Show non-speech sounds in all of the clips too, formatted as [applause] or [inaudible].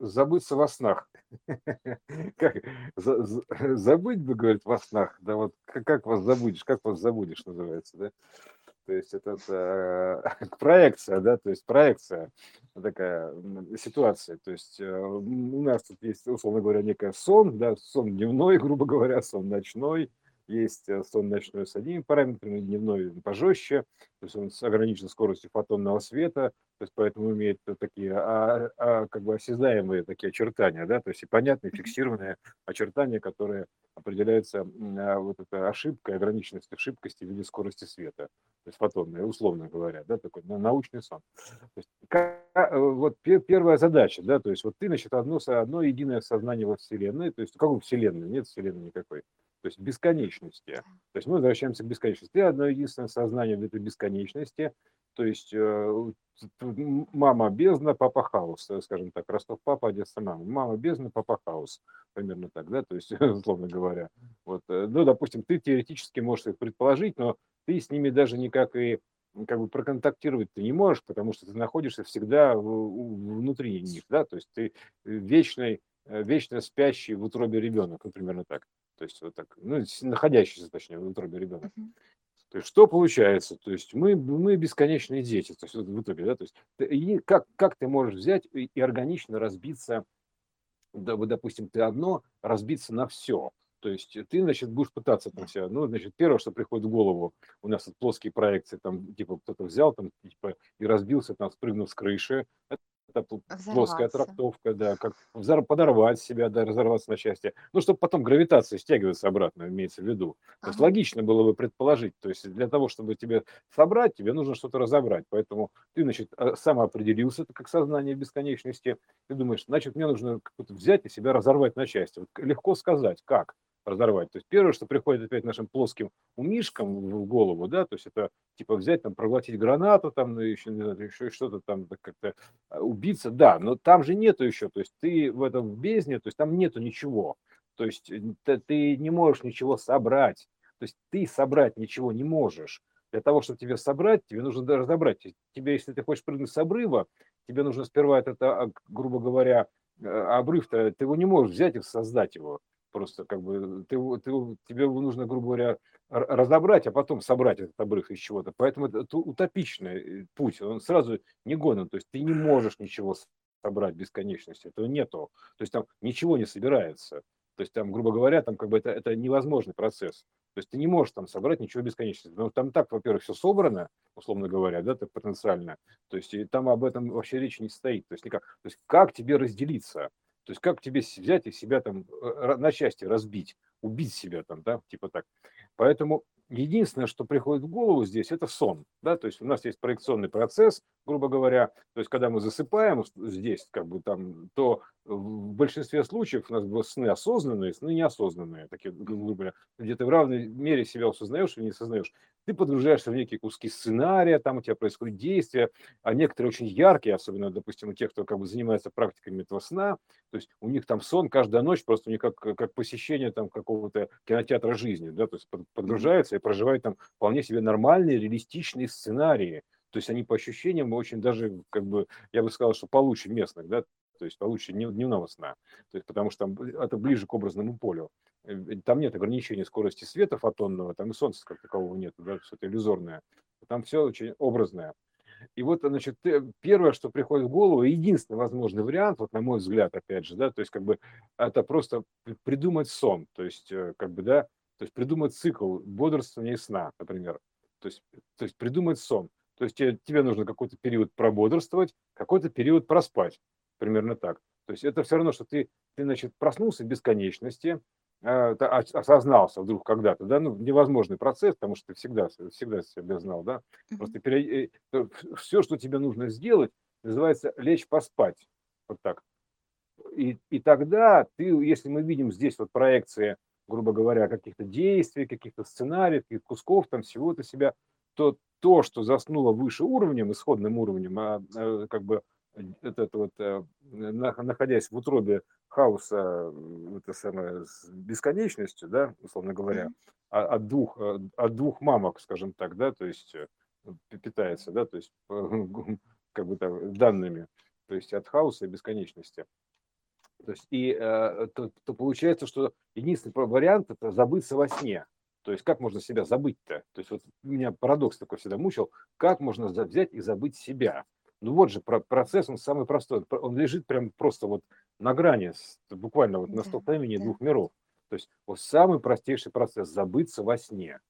забыться во снах. [laughs] Как забыть бы, говорит, во снах, да вот как вас забудешь, как вас забудешь, называется, да? То есть это, это [laughs] проекция, да, то есть проекция такая ситуация. То есть э, у нас тут есть, условно говоря, некая сон, да, сон дневной, [laughs] грубо говоря, сон ночной, есть э, сон ночной с одними параметрами, дневной пожестче, то есть он с ограниченной скоростью фотонного света, то есть поэтому имеет такие а, а, как бы осязаемые такие очертания, да, то есть и понятные фиксированные очертания, которые определяются а, вот этой ошибкой, ограниченностью ошибкости в виде скорости света, то есть фотонная, условно говоря, да, такой научный сон. То есть, как, э, вот первая задача, да, то есть вот ты, значит, одно, одно единое сознание во Вселенной, то есть какой Вселенной? Нет Вселенной никакой то есть бесконечности. То есть мы возвращаемся к бесконечности. Ты одно единственное сознание в этой бесконечности, то есть э, мама бездна, папа хаос, э, скажем так, Ростов папа, Одесса мама. Мама бездна, папа хаос, примерно так, да, то есть, [laughs] условно говоря. Вот, э, ну, допустим, ты теоретически можешь их предположить, но ты с ними даже никак и как бы проконтактировать ты не можешь, потому что ты находишься всегда внутри них, да, то есть ты вечный, вечно спящий в утробе ребенок, ну, примерно так. То есть вот так, ну, находящийся, точнее, в утробе ребенка. То есть что получается? То есть мы, мы бесконечные дети, то есть в итоге, да, то есть и как, как ты можешь взять и, и органично разбиться, да, допустим, ты одно, разбиться на все. То есть ты, значит, будешь пытаться там себя, ну, значит, первое, что приходит в голову, у нас вот плоские проекции, там, типа, кто-то взял, там, типа, и разбился, там, спрыгнул с крыши, это плоская трактовка, да, как взор- подорвать себя, да, разорваться на части. Ну, чтобы потом гравитация стягивается обратно, имеется в виду. То есть логично было бы предположить, то есть для того, чтобы тебе собрать, тебе нужно что-то разобрать. Поэтому ты, значит, э, сам определился как сознание бесконечности. Ты думаешь, значит, мне нужно взять и себя разорвать на части. Вот легко сказать, как разорвать. То есть первое, что приходит опять нашим плоским умишкам в голову, да, то есть это типа взять там, проглотить гранату, там, ну, еще, не знаю, еще что-то там как-то а, убиться, да, но там же нету еще, то есть ты в этом бездне, то есть там нету ничего, то есть э, ты, ты не можешь ничего собрать, то есть ты собрать ничего не можешь. Для того, чтобы тебе собрать, тебе нужно разобрать. Тебе, если ты хочешь прыгнуть с обрыва, тебе нужно сперва это, а, грубо говоря, э, обрыв-то, ты его не можешь взять и создать его Просто как бы ты, ты, тебе нужно, грубо говоря, разобрать, а потом собрать этот обрыв из чего-то. Поэтому это, утопичный э, путь, он сразу не гонен. То есть ты не можешь ничего собрать бесконечности, этого нету. То есть там ничего не собирается. То есть там, грубо говоря, там как бы это, это невозможный процесс. То есть ты не можешь там собрать ничего бесконечности. Но там так, во-первых, все собрано, условно говоря, да, так потенциально. То есть и там об этом вообще речи не стоит. То есть никак. То есть как тебе разделиться? То есть как тебе взять и себя там э, на части разбить, убить себя там, да, типа так. Поэтому единственное, что приходит в голову здесь, это сон, да, то есть у нас есть проекционный процесс, грубо говоря, то есть когда мы засыпаем здесь, как бы там, то в большинстве случаев у нас были сны осознанные, сны неосознанные, такие, говоря, где ты в равной мере себя осознаешь или не осознаешь. Ты подгружаешься в некие куски сценария, там у тебя происходит действие, а некоторые очень яркие, особенно, допустим, у тех, кто как бы занимается практиками этого сна, то есть у них там сон каждая ночь просто у них как, как посещение там какого-то кинотеатра жизни, да, то есть подгружаются и проживают там вполне себе нормальные, реалистичные сценарии, то есть они по ощущениям очень даже, как бы, я бы сказал, что получше местных, да, то есть получше дневного сна, то есть потому что там, это ближе к образному полю. Э, там нет ограничения скорости света фотонного, там и солнца как такового нет, да, все это иллюзорное. Там все очень образное. И вот, значит, первое, что приходит в голову, единственный возможный вариант, вот на мой взгляд, опять же, да, то есть как бы это просто придумать сон, то есть э, как бы, да, то есть придумать цикл бодрствования и сна, например. То есть, то есть придумать сон. То есть тебе, тебе нужно какой-то период прободрствовать, какой-то период проспать. Примерно так. То есть это все равно, что ты, ты значит, проснулся в бесконечности, Э, осознался вдруг когда-то, да, ну, невозможный процесс, потому что ты всегда, всегда себя знал, да, просто пере... Э, все, что тебе нужно сделать, называется лечь поспать, вот так. И, и тогда ты, если мы видим здесь вот проекции, грубо говоря, каких-то действий, каких-то сценариев, каких-то кусков там всего-то себя, то то, что заснуло выше уровнем, исходным уровнем, а, а как бы этот вот, э, находясь в утробе хаоса, это самое, с бесконечностью, да, условно говоря, mm-hmm. от двух, э, от двух мамок, скажем так, да, то есть э, питается, да, то есть как бы там данными, то есть от хаоса и бесконечности. то есть и то, то получается, что единственный вариант это забыться во сне. То есть как можно себя забыть-то? То есть вот меня парадокс такой всегда мучил, как можно взять и забыть себя? Ну вот же процесс, он самый простой, он лежит прям просто вот на грани, буквально вот на столкновении да. двух миров. То есть вот самый простейший процесс – забыться во сне.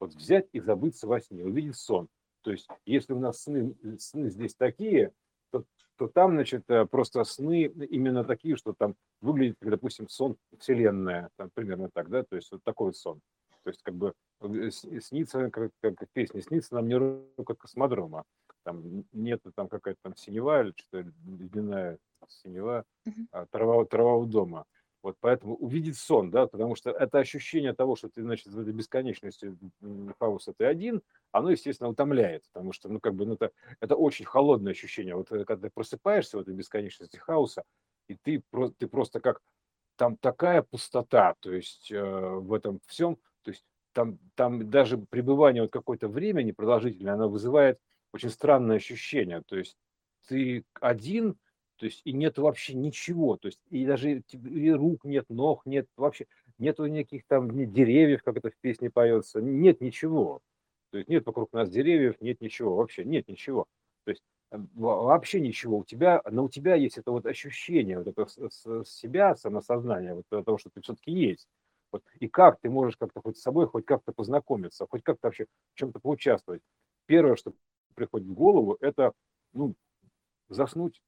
Вот взять и забыться во сне, увидеть сон. То есть если у нас сны, сны здесь такие, то, то там, значит, э, просто сны именно такие, что там выглядит, как, допустим, сон Вселенная, там, примерно так, да, то есть вот такой вот сон. То есть как бы э, снится, как, как песня, снится нам не рука космодрома. Там нет там какая-то там синева или что-то ледяная синева, а трава, трава у дома. Вот поэтому увидеть сон, да, потому что это ощущение того, что ты, значит, в этой бесконечности хаоса ты один, оно, естественно, утомляет, потому что, ну, как бы, ну, это, это очень холодное ощущение. Вот э, когда ты просыпаешься в этой бесконечности хаоса, и ты, ты просто как, там такая пустота, то есть э, в этом всем, то есть там, там даже пребывание вот какое-то времени продолжительное, оно вызывает очень странное ощущение, то есть ты один, то есть и нет вообще ничего, то есть и даже и рук нет, ног нет, вообще нету никаких там нет деревьев, как это в песне поется, нет ничего. То есть нет вокруг нас деревьев, нет ничего, вообще нет ничего. То есть э, вообще ничего. У тебя, но у тебя есть это вот ощущение вот это себя, самосознание, вот того, что ты все-таки есть. Вот. И как ты можешь как-то хоть с собой, хоть как-то познакомиться, хоть как-то вообще в чем-то поучаствовать. Первое, что приходит в голову, это ну, заснуть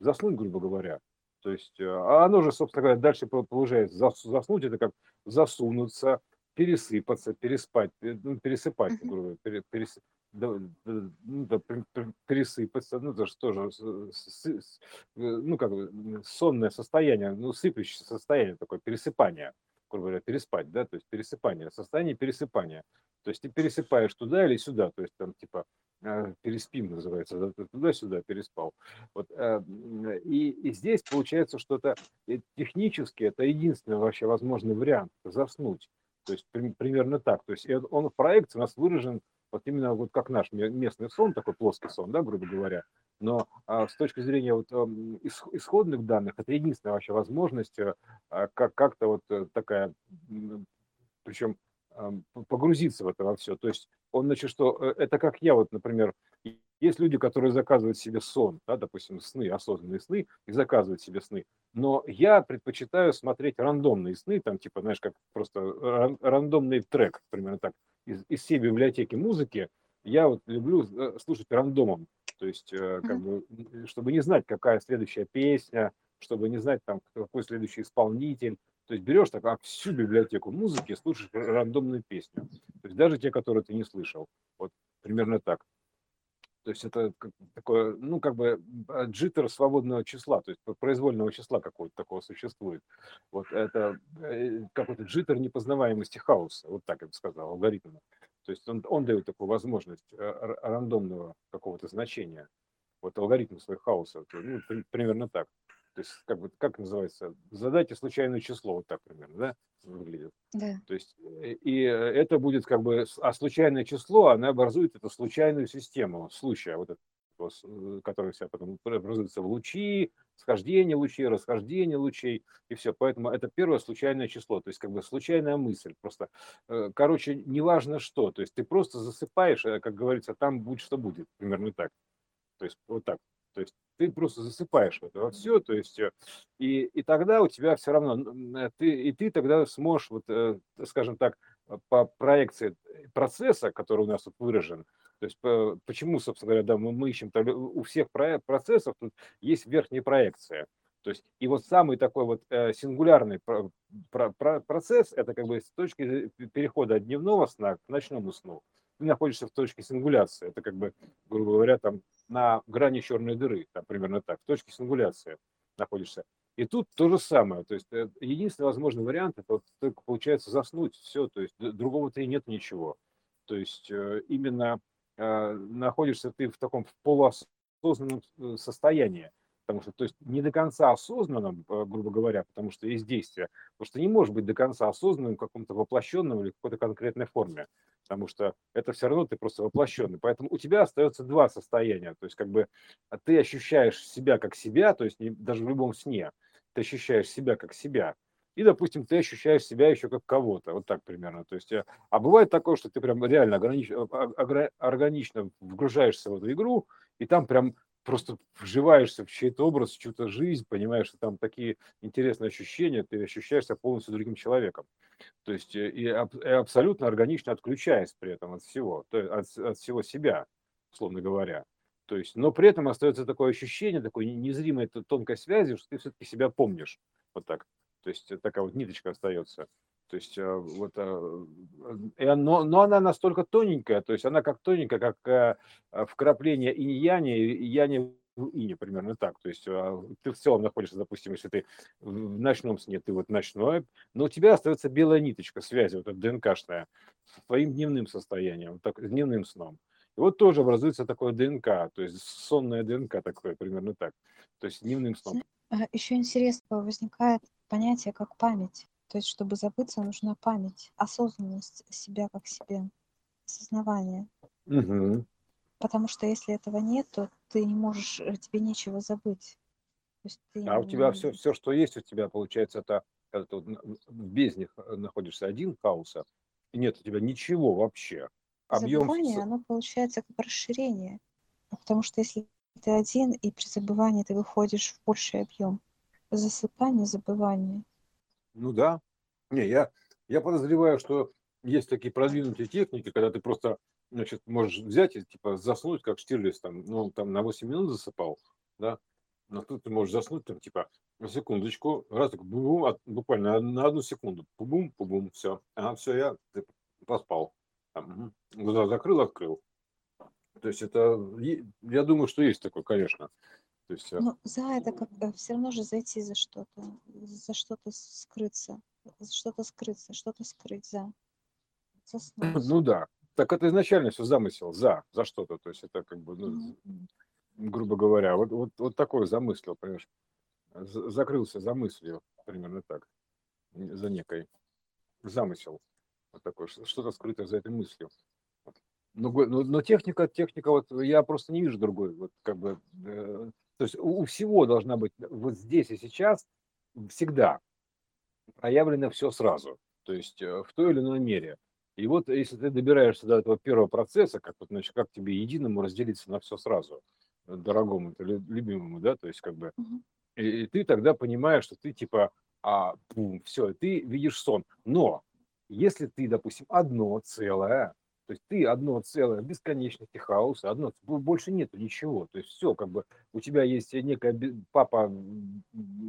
заснуть, грубо говоря. То есть, э, а оно же, собственно говоря, дальше получается заснуть, это как засунуться, пересыпаться, переспать, ну, пересыпать, грубо говоря, перес, да, ну, да, пересыпаться, ну, это же тоже, ну, как бы, сонное состояние, ну, сыплящее состояние такое, пересыпание, грубо говоря, переспать, да, то есть пересыпание, состояние пересыпания. То есть ты пересыпаешь туда или сюда, то есть там типа а, переспим называется, туда-сюда переспал. Вот, э, и, и здесь получается, что это э, технически это единственный вообще возможный вариант заснуть. То есть примерно так. То есть он в проекте у нас выражен вот именно вот как наш местный сон, такой плоский сон, да, грубо говоря. Но а, с точки зрения вот исходных данных, это единственная вообще возможность а, как, как-то вот э, такая, причем погрузиться в это во все. То есть он, значит, что э, это как я, вот, например, есть люди, которые заказывают себе сон, да, допустим, сны, осознанные сны, и заказывают себе сны. Но я предпочитаю смотреть рандомные сны, там, типа, знаешь, как просто рандомный трек, примерно так, из, из всей библиотеки музыки. Я вот люблю э, слушать рандомом, то есть, э, как бы, чтобы не знать, какая следующая песня, чтобы не знать, там, какой следующий исполнитель, то есть берешь так, а всю библиотеку музыки, слушаешь рандомную песню. То есть даже те, которые ты не слышал. Вот примерно так. То есть это такое, ну, как бы джиттер свободного числа, то есть произвольного числа какого-то такого существует. Вот это э, какой-то джиттер непознаваемости хаоса, вот так я бы сказал, алгоритма. То есть он, он дает такую возможность э, рандомного какого-то значения. Вот алгоритм своего хаоса, ну, примерно так. То есть, как бы, как называется, задайте случайное число, вот так примерно, да, выглядит. Да. То есть, э, и это будет как бы, а случайное число, она образует эту случайную систему случая, вот это, э, которая вся потом образуется в лучи, схождение лучей, расхождение лучей, и все. Поэтому это первое случайное число, то есть как бы случайная мысль. Просто, э, короче, неважно что, то есть ты просто засыпаешь, как говорится, там будет что будет, примерно так. То есть вот так. То есть ты просто засыпаешь в это вот все, то есть э, и, и тогда у тебя все равно, э, ты, и ты тогда сможешь, вот, э, скажем так, по проекции процесса, который у нас тут выражен, то есть почему, собственно говоря, да, мы, мы ищем, у всех процессов тут есть верхняя проекция. То есть и вот самый такой вот сингулярный процесс, это как бы с точки перехода от дневного сна к ночному сну ты находишься в точке сингуляции. Это как бы, грубо говоря, там на грани черной дыры, там примерно так, в точке сингуляции находишься. И тут то же самое. То есть э, единственный возможный вариант это вот только получается заснуть, все, то есть другого-то и нет ничего. То есть э, именно э, находишься ты в таком полуосознанном состоянии потому что, то есть не до конца осознанным, грубо говоря, потому что есть действие, потому что не может быть до конца осознанным в каком-то воплощенном или какой-то конкретной форме потому что это все равно ты просто воплощенный. Поэтому у тебя остается два состояния. То есть как бы а ты ощущаешь себя как себя, то есть даже в любом сне. ты ощущаешь себя как себя, и, допустим, ты ощущаешь себя еще как кого-то, вот так примерно. То есть, э, а бывает такое, что ты прям реально органично, а, органично вгружаешься в эту игру, и там прям просто вживаешься в чей-то образ, в чью-то жизнь, понимаешь, что там такие интересные ощущения, ты ощущаешься полностью другим человеком. То есть э, и, и абсолютно органично отключаясь при этом от всего, то от, от всего себя, условно говоря. То есть, но при этом остается такое ощущение, такой незримой тонкой связи, что ты все-таки себя помнишь. Вот так. То есть такая вот ниточка остается. То есть э, вот, э, но, но она настолько тоненькая, то есть она как тоненькая, как э, вкрапление инь-яни, яни в ине, примерно так. То есть ты в целом находишься, допустим, если ты в ночном сне, ты вот ночной, но у тебя остается белая ниточка связи, вот эта ДНКшная, с твоим дневным состоянием, так, с дневным сном. И вот тоже образуется такое ДНК, то есть сонная ДНК такое, примерно так. То есть дневным сном. А, Еще интересно возникает понятие как память. То есть, чтобы забыться, нужна память, осознанность себя как себе, осознавание. Угу. Потому что если этого нет, то ты не можешь, э, тебе нечего забыть. То есть ты... А у тебя все, все, что есть у тебя, получается, это когда ты в бездне находишься один хаоса, и нет у тебя ничего вообще. Объем... Забывание, оно получается как расширение. Потому что если ты один, и при забывании ты выходишь в больший объем. Засыпание, забывание. Ну да. Не, я, я подозреваю, что есть такие продвинутые техники, когда ты просто значит, можешь взять и типа заснуть, как Штирлиц, там, ну, там на 8 минут засыпал, да, но тут ты можешь заснуть там типа на секундочку, раз так бум, буквально на одну секунду, бум, бум, все, а все, я поспал, там, глаза закрыл, открыл. То есть это, я думаю, что есть такое, конечно. То есть, э, Но за это как э, все равно же зайти за что-то, за что-то скрыться, за что-то скрыться, что-то скрыть за. Заснуть. Ну да. Так это изначально все замысел за, за что-то. То есть это как бы, ну, mm-hmm. грубо говоря, вот, вот, вот такой замысел, понимаешь, закрылся за мыслью, примерно так, за некой замысел. Вот такой, что-то скрыто за этой мыслью. Но, но, но техника, техника, вот я просто не вижу другой, вот как бы э, то есть у всего должна быть вот здесь и сейчас всегда проявлено все сразу, то есть э, в той или иной мере. И вот если ты добираешься до этого первого процесса, как вот, значит, как тебе единому разделиться на все сразу, дорогому, любимому, да, то есть как бы, и, и ты тогда понимаешь, что ты типа, а, пум, все, ты видишь сон. Но если ты, допустим, одно целое, то есть ты одно целое в бесконечности хаоса, одно, больше нету ничего. То есть все, как бы у тебя есть некая папа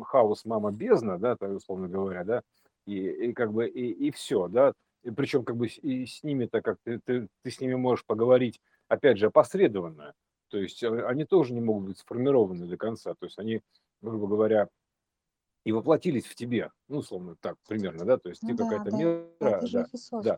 хаос, мама бездна, да, так, условно говоря, да, и, и как бы и, и все, да. И причем как бы и с ними-то как ты, ты, ты с ними можешь поговорить, опять же, опосредованно. То есть э, они тоже не могут быть сформированы до конца. То есть они, грубо говоря, и воплотились в тебе, ну, условно так, примерно, да, то есть ты да, какая-то да, мера, да, да, да,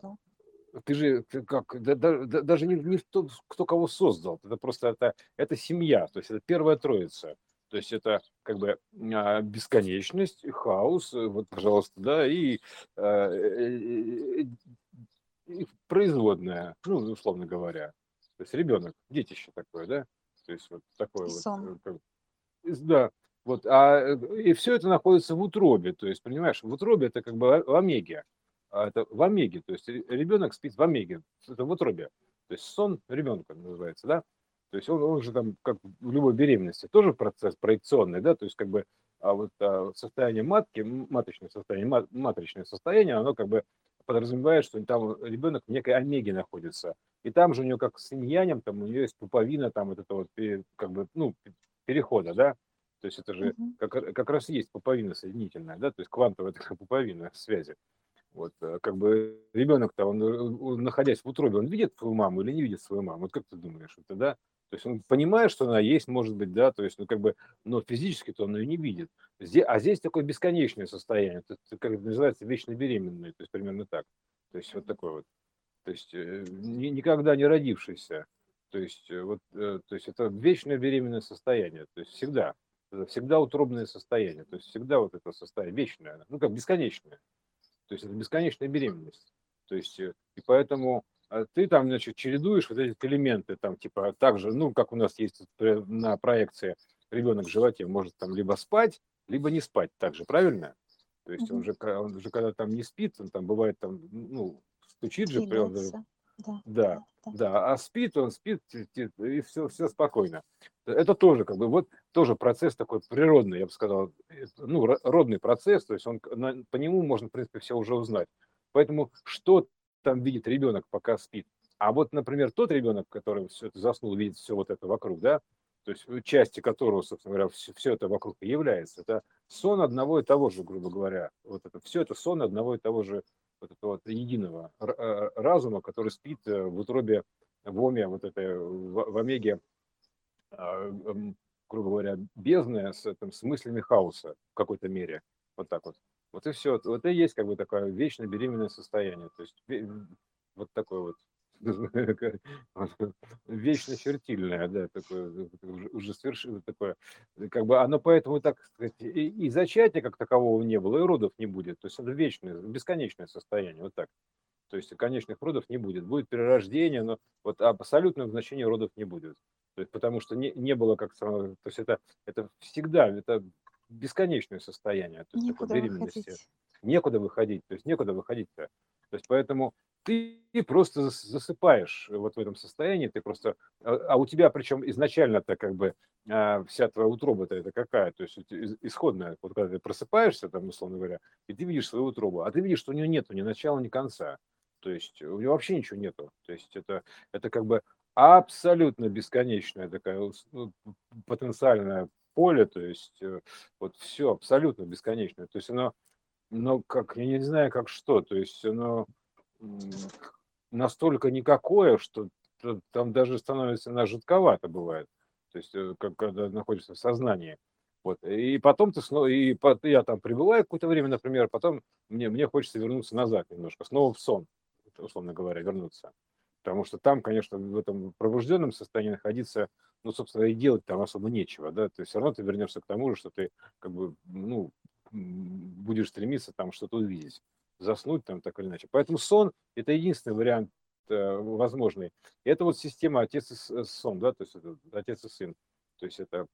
ты же как да, да, даже не, не тот, кто кого создал, это просто это, это семья, то есть это первая троица. То есть это как бы а, бесконечность, хаос, э, вот, пожалуйста, да, и, а, и, и производная, ну, условно говоря. То есть ребенок, детище такое, да? То есть вот такое Сон. вот. Как, да, вот, а, э, и все это находится в утробе, то есть, понимаешь, в утробе это как бы в омеге. А это в омеге, то есть ребенок спит в омеге, это в утробе. То есть сон ребенка называется, да? То есть он, он же там, как в любой беременности, тоже процесс проекционный, да, то есть как бы а вот а, состояние матки, маточное состояние, мат, матричное состояние, оно как бы подразумевает, что там ребенок в некой омеге находится. И там же у него как с иньянем, там у нее есть пуповина, там вот это вот как бы, ну, перехода, да, то есть это же uh-huh. как, как раз есть пуповина соединительная, да, то есть квантовая такая пуповина связи. Вот, э, как бы ребенок-то, он, он, находясь в утробе, он видит свою маму или не видит свою маму? Вот как ты думаешь, это да? То есть он понимает, что она есть, может быть, да, то есть, ну, как бы, но физически-то он ее не видит. А здесь такое бесконечное состояние, это, как это называется, вечно беременное, то есть примерно так. То есть вот такое вот. То есть э, никогда не родившийся. То есть, э, вот, то есть это вечное беременное состояние, то есть всегда. Всегда утробное состояние, то есть всегда вот это состояние вечное, ну как бесконечное. То есть это бесконечная беременность. То есть, э, и поэтому э, ты там, значит, чередуешь вот эти элементы, там, типа, так же, ну, как у нас есть на проекции ребенок в животе может там либо спать, либо не спать также, правильно? То есть он же, он же когда там не спит, он там бывает там, ну, стучит же, прям, Двигается. Да, да, да, а спит он, спит, и все, все спокойно. Это тоже как бы вот тоже процесс такой природный, я бы сказал, э, ну, ро- родный процесс, то есть он, на- по нему можно, в принципе, все уже узнать. Поэтому что там видит ребенок, пока спит? А вот, например, тот ребенок, который все это заснул, видит все вот это вокруг, да, то есть э, части которого, собственно говоря, все, это вокруг и является, это сон одного и того же, грубо говоря. Вот это все это сон одного и того же вот этого вот единого э, разума, который спит э, в утробе в оме, вот этой, в, в омеге, а, грубо говоря, бездны с, этим, с мыслями хаоса в какой-то мере. Вот так вот. Вот и все. Вот и есть как бы такое вечно беременное состояние. То есть вот такое вот [laughs] вечно фертильное, да, такое уже, уже совершенно такое, как бы оно поэтому так сказать, и, и зачатия как такового не было, и родов не будет. То есть это вечное, бесконечное состояние, вот так. То есть конечных родов не будет. Будет перерождение, но вот абсолютного значения родов не будет. То есть, потому что не, не было как то есть это, это всегда, это бесконечное состояние, то есть такой Некуда беременности. выходить. Некуда выходить, то есть некуда выходить-то. То есть поэтому ты просто зас- засыпаешь вот в этом состоянии, ты просто, а а у тебя причем изначально-то как бы а, вся твоя утроба-то это какая, то есть исходная, вот когда ты просыпаешься, там, условно говоря, и ты видишь свою утробу, а ты видишь, что у нее нету ни начала, ни конца, то есть у нее вообще ничего нету, то есть это, это как бы абсолютно бесконечная такая ну, потенциальное поле, то есть э, вот все абсолютно бесконечное, то есть оно, ну как, я не знаю, как что, то есть оно настолько никакое, что там даже становится на жидковато бывает, то есть э, как когда находишься в сознании. Вот. И потом ты снова, и по- я там пребываю какое-то время, например, потом мне, мне хочется вернуться назад немножко, снова в сон, условно говоря, вернуться. Потому что там, конечно, в этом пробужденном состоянии находиться, ну, собственно, и делать там особо нечего, да, то есть все равно ты вернешься к тому же, что ты, как бы, ну, будешь стремиться там что-то увидеть, заснуть там так или иначе. Поэтому сон – это единственный вариант э, возможный. И это вот система отец и с- сон, да, то есть это отец и сын. То есть это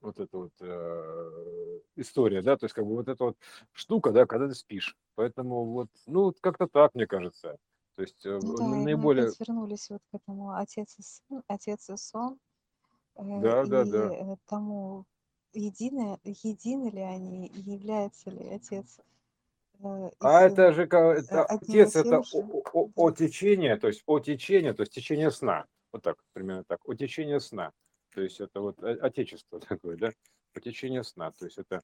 вот эта вот э, история, да, то есть как бы вот эта вот штука, да, когда ты спишь. Поэтому вот, ну, вот как-то так, мне кажется. То есть э, Ну да, мы наиболее, опять вернулись вот к этому отец и сын, отец и сон, э, да, да, и да. э, тому, едины, едины ли они, и является ли отец э, А это же ка- э, это одним и отец, это тем о, же? о- о- Да. течение, то есть о течение, то есть течение сна. Вот так, примерно так. О течение сна. То есть это вот о- отечество [laughs] такое, да, по течению сна. То есть это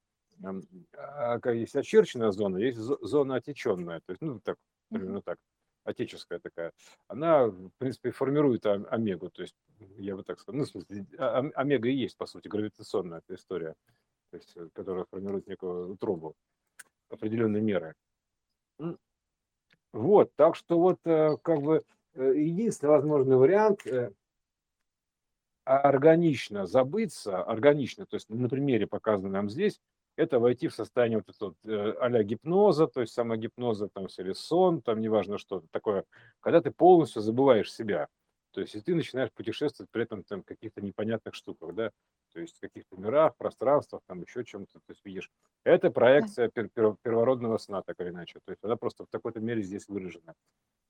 а, как есть очерченная зона, есть зо- зона отеченная. То есть, ну, так, Мгм. примерно так. Отеческая такая. Она, в принципе, формирует ом- омегу. То есть, я бы так сказал, ну, в смысле, ом- омега и есть, по сути, гравитационная эта история, то есть, э, которая формирует некую утробу определенной меры. Вот, так что вот э, как бы э, единственный возможный вариант органично забыться, органично, то есть на примере показанном нам здесь, это войти в состояние вот этого э, а-ля гипноза, то есть самогипноза, там, или сон, там, неважно что, такое, когда ты полностью забываешь себя. То есть и ты начинаешь путешествовать при этом там, каких-то непонятных штуках, да, то есть в каких-то мирах, пространствах, там еще чем-то, то есть видишь. Это проекция пер- пер- первородного сна, так или иначе. То есть она просто в какой-то мере здесь выражена.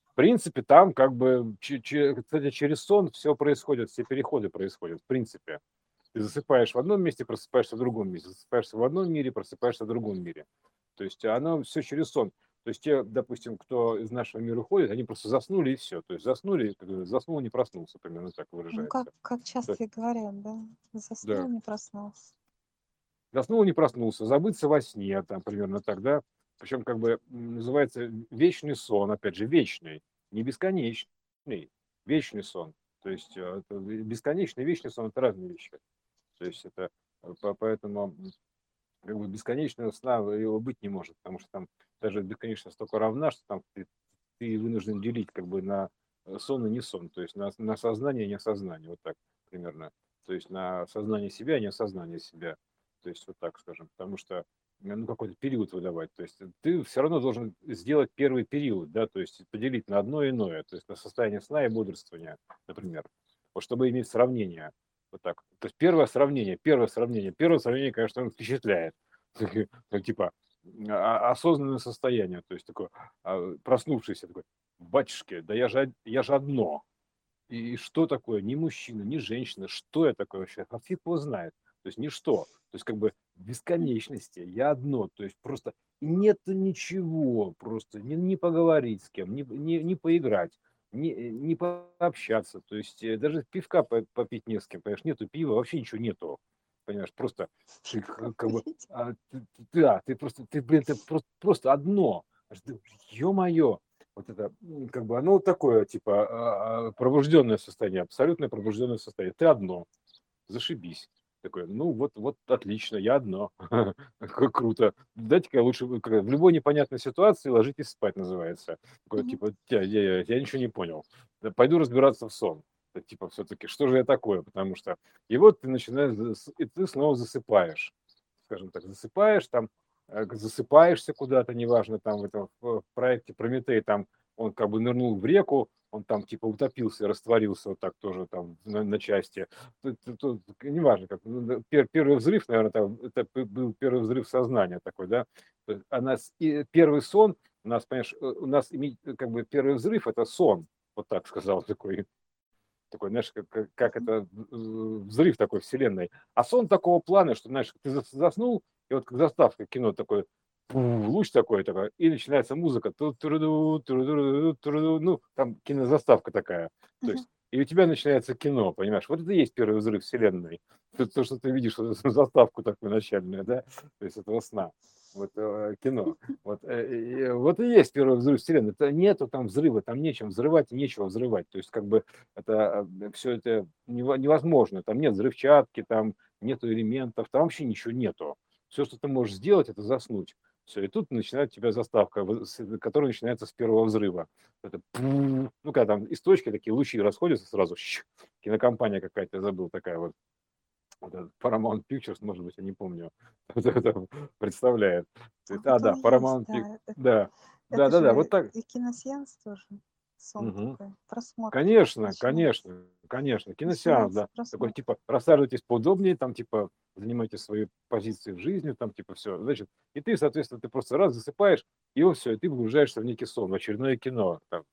В принципе, там как бы, кстати, через сон все происходит, все переходы происходят, в принципе. Ты засыпаешь в одном месте, просыпаешься в другом месте, засыпаешься в одном мире, просыпаешься в другом мире. То есть оно все через сон. То есть те, допустим, кто из нашего мира уходит, они просто заснули и все. То есть заснули, как заснул, не проснулся, примерно так Ну, как, выражается. как То часто есть, говорят, да, да. заснул, не проснулся. Заснул, не проснулся, забыться во сне, там примерно так, да. Причем как бы называется вечный сон, опять же, вечный, не бесконечный, вечный сон. То есть э, бесконечный, вечный сон – это разные вещи. То есть это э, по- поэтому как бы бесконечного сна его быть не может, потому что там даже бесконечность столько равна, что там ты, ты вынужден делить как бы на э, сон и не сон, то есть на, на сознание и неосознание, вот так примерно. То есть на сознание себя и неосознание себя. То есть вот так скажем, потому что э, ну, какой-то период выдавать. То есть ты все равно должен сделать первый период, да, то есть поделить на одно иное, то есть на состояние сна и бодрствования, например, вот чтобы иметь сравнение. Вот так. То есть первое сравнение, первое сравнение, первое сравнение, конечно, он впечатляет. [laughs] ну, типа а, осознанное состояние, то есть такое а, проснувшийся такой, батюшки, да я же, я же одно. И что такое? Ни мужчина, ни женщина, что я такое вообще? А фиг его знает. То есть ничто. То есть как бы бесконечности. Я одно. То есть просто нет ничего. Просто не, не поговорить с кем, не, не, не поиграть, не, не пообщаться. То есть э, даже пивка попить не с кем. Понимаешь, нету пива, вообще ничего нету понимаешь, просто ты как бы, [laughs] а, ты, да, ты просто, ты, блин, ты просто, просто одно, ё-моё, вот это, как бы, оно такое, типа, а, а, пробужденное состояние, абсолютное пробужденное состояние, ты одно, зашибись. Такой, ну вот, вот отлично, я одно. [laughs] Как круто. Дайте-ка лучше, в любой непонятной ситуации ложитесь спать, называется. Такой, типа, я, я, я ничего не понял. Пойду разбираться в сон типа все-таки, что же я такое, потому что, и вот ты начинаешь, и ты снова засыпаешь, скажем так, засыпаешь там, э, засыпаешься куда-то, неважно, там в этом в проекте Прометей, там он как бы нырнул в реку, он там типа утопился, растворился вот так тоже там на, на части. Тут, тут, неважно, как ну, пер, первый взрыв, наверное, там, это был первый взрыв сознания такой, да. А нас и первый сон, у нас, понимаешь, э, у нас как бы первый взрыв это сон, вот так сказал такой такой, знаешь, как, как это взрыв такой вселенной. А сон такого плана, что, знаешь, ты заснул, и вот как заставка кино такой, луч такой, такой, и начинается музыка, ну, там кинозаставка такая. То есть, и у тебя начинается кино, понимаешь? Вот это и есть первый взрыв вселенной. То, то что ты видишь, [laughs] заставку такую начальную, да, то есть этого сна вот э, кино. Вот, э, вот и есть первый взрыв вселенной. Это нету там взрыва, там нечем взрывать и нечего взрывать. То есть как бы это э, все это невозможно. Там нет взрывчатки, там нету элементов, там вообще ничего нету. Все, что ты можешь сделать, это заснуть. Все, и тут начинает у тебя заставка, которая начинается с первого взрыва. Это, ну, когда там из точки такие лучи расходятся сразу, кинокомпания какая-то, забыл, такая вот Paramount Pictures, может быть, я не помню, [laughs] представляет. А, да, Paramount Pictures, да. Да, да, да, вот так. И киносеанс тоже. Сон угу. такой, просмотр. Конечно, конечно, конечно. Киносеанс, да. Просмотр. Такой, типа, рассаживайтесь поудобнее, там, типа, занимайте свои позиции в жизни, там, типа, все. Значит, и ты, соответственно, ты просто раз засыпаешь, и вот все, и ты погружаешься в некий сон, в очередное кино. Там,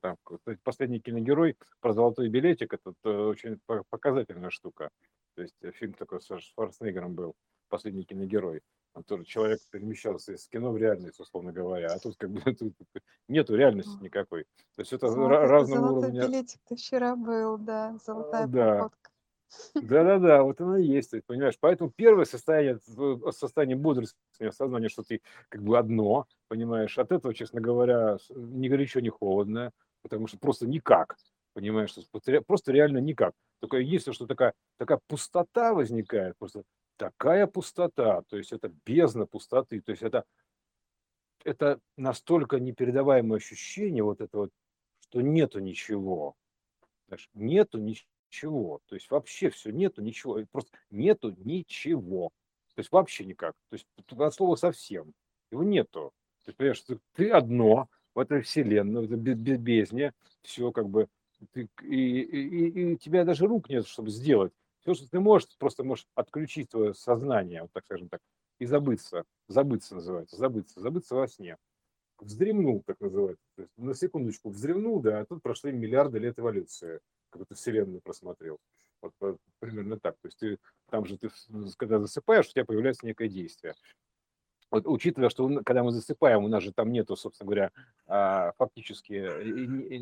там, последний киногерой про золотой билетик, это, это очень показательная штука. То есть э, фильм такой с Шварценеггером был, последний киногерой. Тоже человек перемещался из кино в реальность, условно говоря. А тут как бы [laughs] тут нету реальности никакой. То есть это Золото, разного золотой уровня. билетик ты вчера был, да, золотая да. [laughs] Да-да-да, вот оно и есть, понимаешь. Поэтому первое состояние, состояние бодрости, сознание, что ты как бы одно, понимаешь. От этого, честно говоря, ни горячо, ни холодно, потому что просто никак понимаешь, просто реально никак. Только единственное, что такая, такая пустота возникает, просто такая пустота, то есть это бездна пустоты, то есть это, это настолько непередаваемое ощущение вот этого, что нету ничего, знаешь, нету ничего, то есть вообще все, нету ничего, просто нету ничего, то есть вообще никак, то есть от слова совсем, его нету, то есть, понимаешь, ты одно в этой вселенной, в этой бездне, все как бы ты, и, и, и у тебя даже рук нет, чтобы сделать. Все, что ты можешь, просто можешь отключить твое сознание, вот так скажем так, и забыться. Забыться называется, забыться, забыться во сне. Вздремнул, так называется. То есть на секундочку вздремнул, да, а тут прошли миллиарды лет эволюции, как ты вселенную просмотрел. Вот примерно так. То есть ты там же ты, когда засыпаешь, у тебя появляется некое действие вот, учитывая, что когда мы засыпаем, у нас же там нету, собственно говоря, а, фактически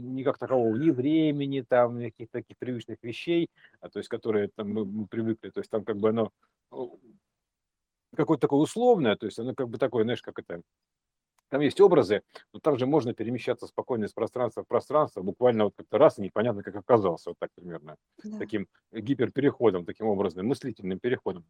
никак такового ни времени, там, каких-то таких привычных вещей, а, то есть, которые там мы привыкли, то есть там как бы оно какое-то такое условное, то есть оно как бы такое, знаешь, как это, там есть образы, но там же можно перемещаться спокойно из пространства в пространство, буквально вот как-то раз и непонятно, как оказался, вот так примерно, да. таким гиперпереходом, таким образом, мыслительным переходом,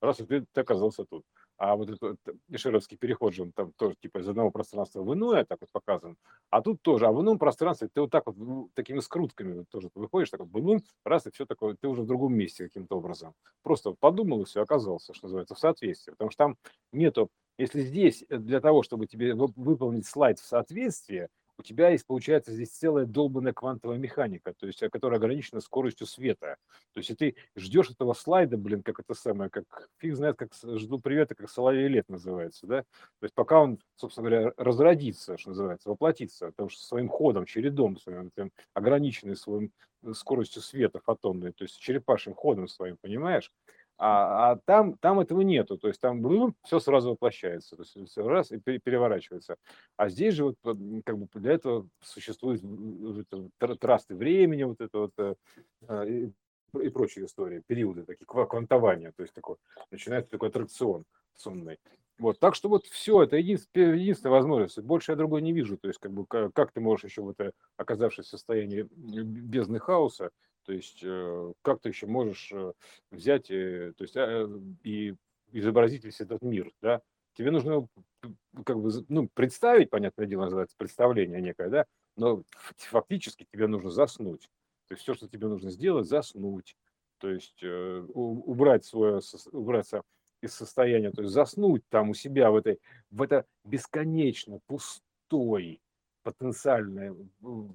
раз и ты, ты оказался тут. А вот этот Эшеровский переход же, он там тоже типа из одного пространства в иное так вот показан, а тут тоже, а в ином пространстве ты вот так вот ну, такими скрутками вот тоже выходишь, так вот, бум, раз и все такое, ты уже в другом месте каким-то образом. Просто подумал и все, оказался, что называется, в соответствии, потому что там нету если здесь для того, чтобы тебе выполнить слайд в соответствии, у тебя есть, получается, здесь целая долбанная квантовая механика, то есть, которая ограничена скоростью света. То есть, и ты ждешь этого слайда, блин, как это самое, как фиг знает, как жду привета, как соловей лет называется, да? То есть, пока он, собственно говоря, разродится, что называется, воплотится, потому что своим ходом, чередом своим, тем, ограниченный своим э, скоростью света фотонной, то есть черепашьим ходом своим, понимаешь? А, а там, там этого нету, то есть там ну, все сразу воплощается, то есть все раз и переворачивается. А здесь же вот как бы для этого существует это, трасты времени, вот это вот э, а, и, и прочие истории, периоды такие квантования, то есть такой начинается такой аттракцион сонный. Вот, так что вот все, это единственная, единственная возможность. Больше я другой не вижу. То есть, как бы, как, как ты можешь еще, вот, оказавшись в состоянии бездны хаоса, то есть э, как ты еще можешь э, взять э, то есть, а, и изобразить весь этот мир, да? Тебе нужно как бы ну, представить, понятное дело, называется представление некое, да, но фактически тебе нужно заснуть. То есть все, что тебе нужно сделать, заснуть. То есть убрать свое, убраться из состояния, то есть заснуть там у себя в этой, в это бесконечно пустой потенциальной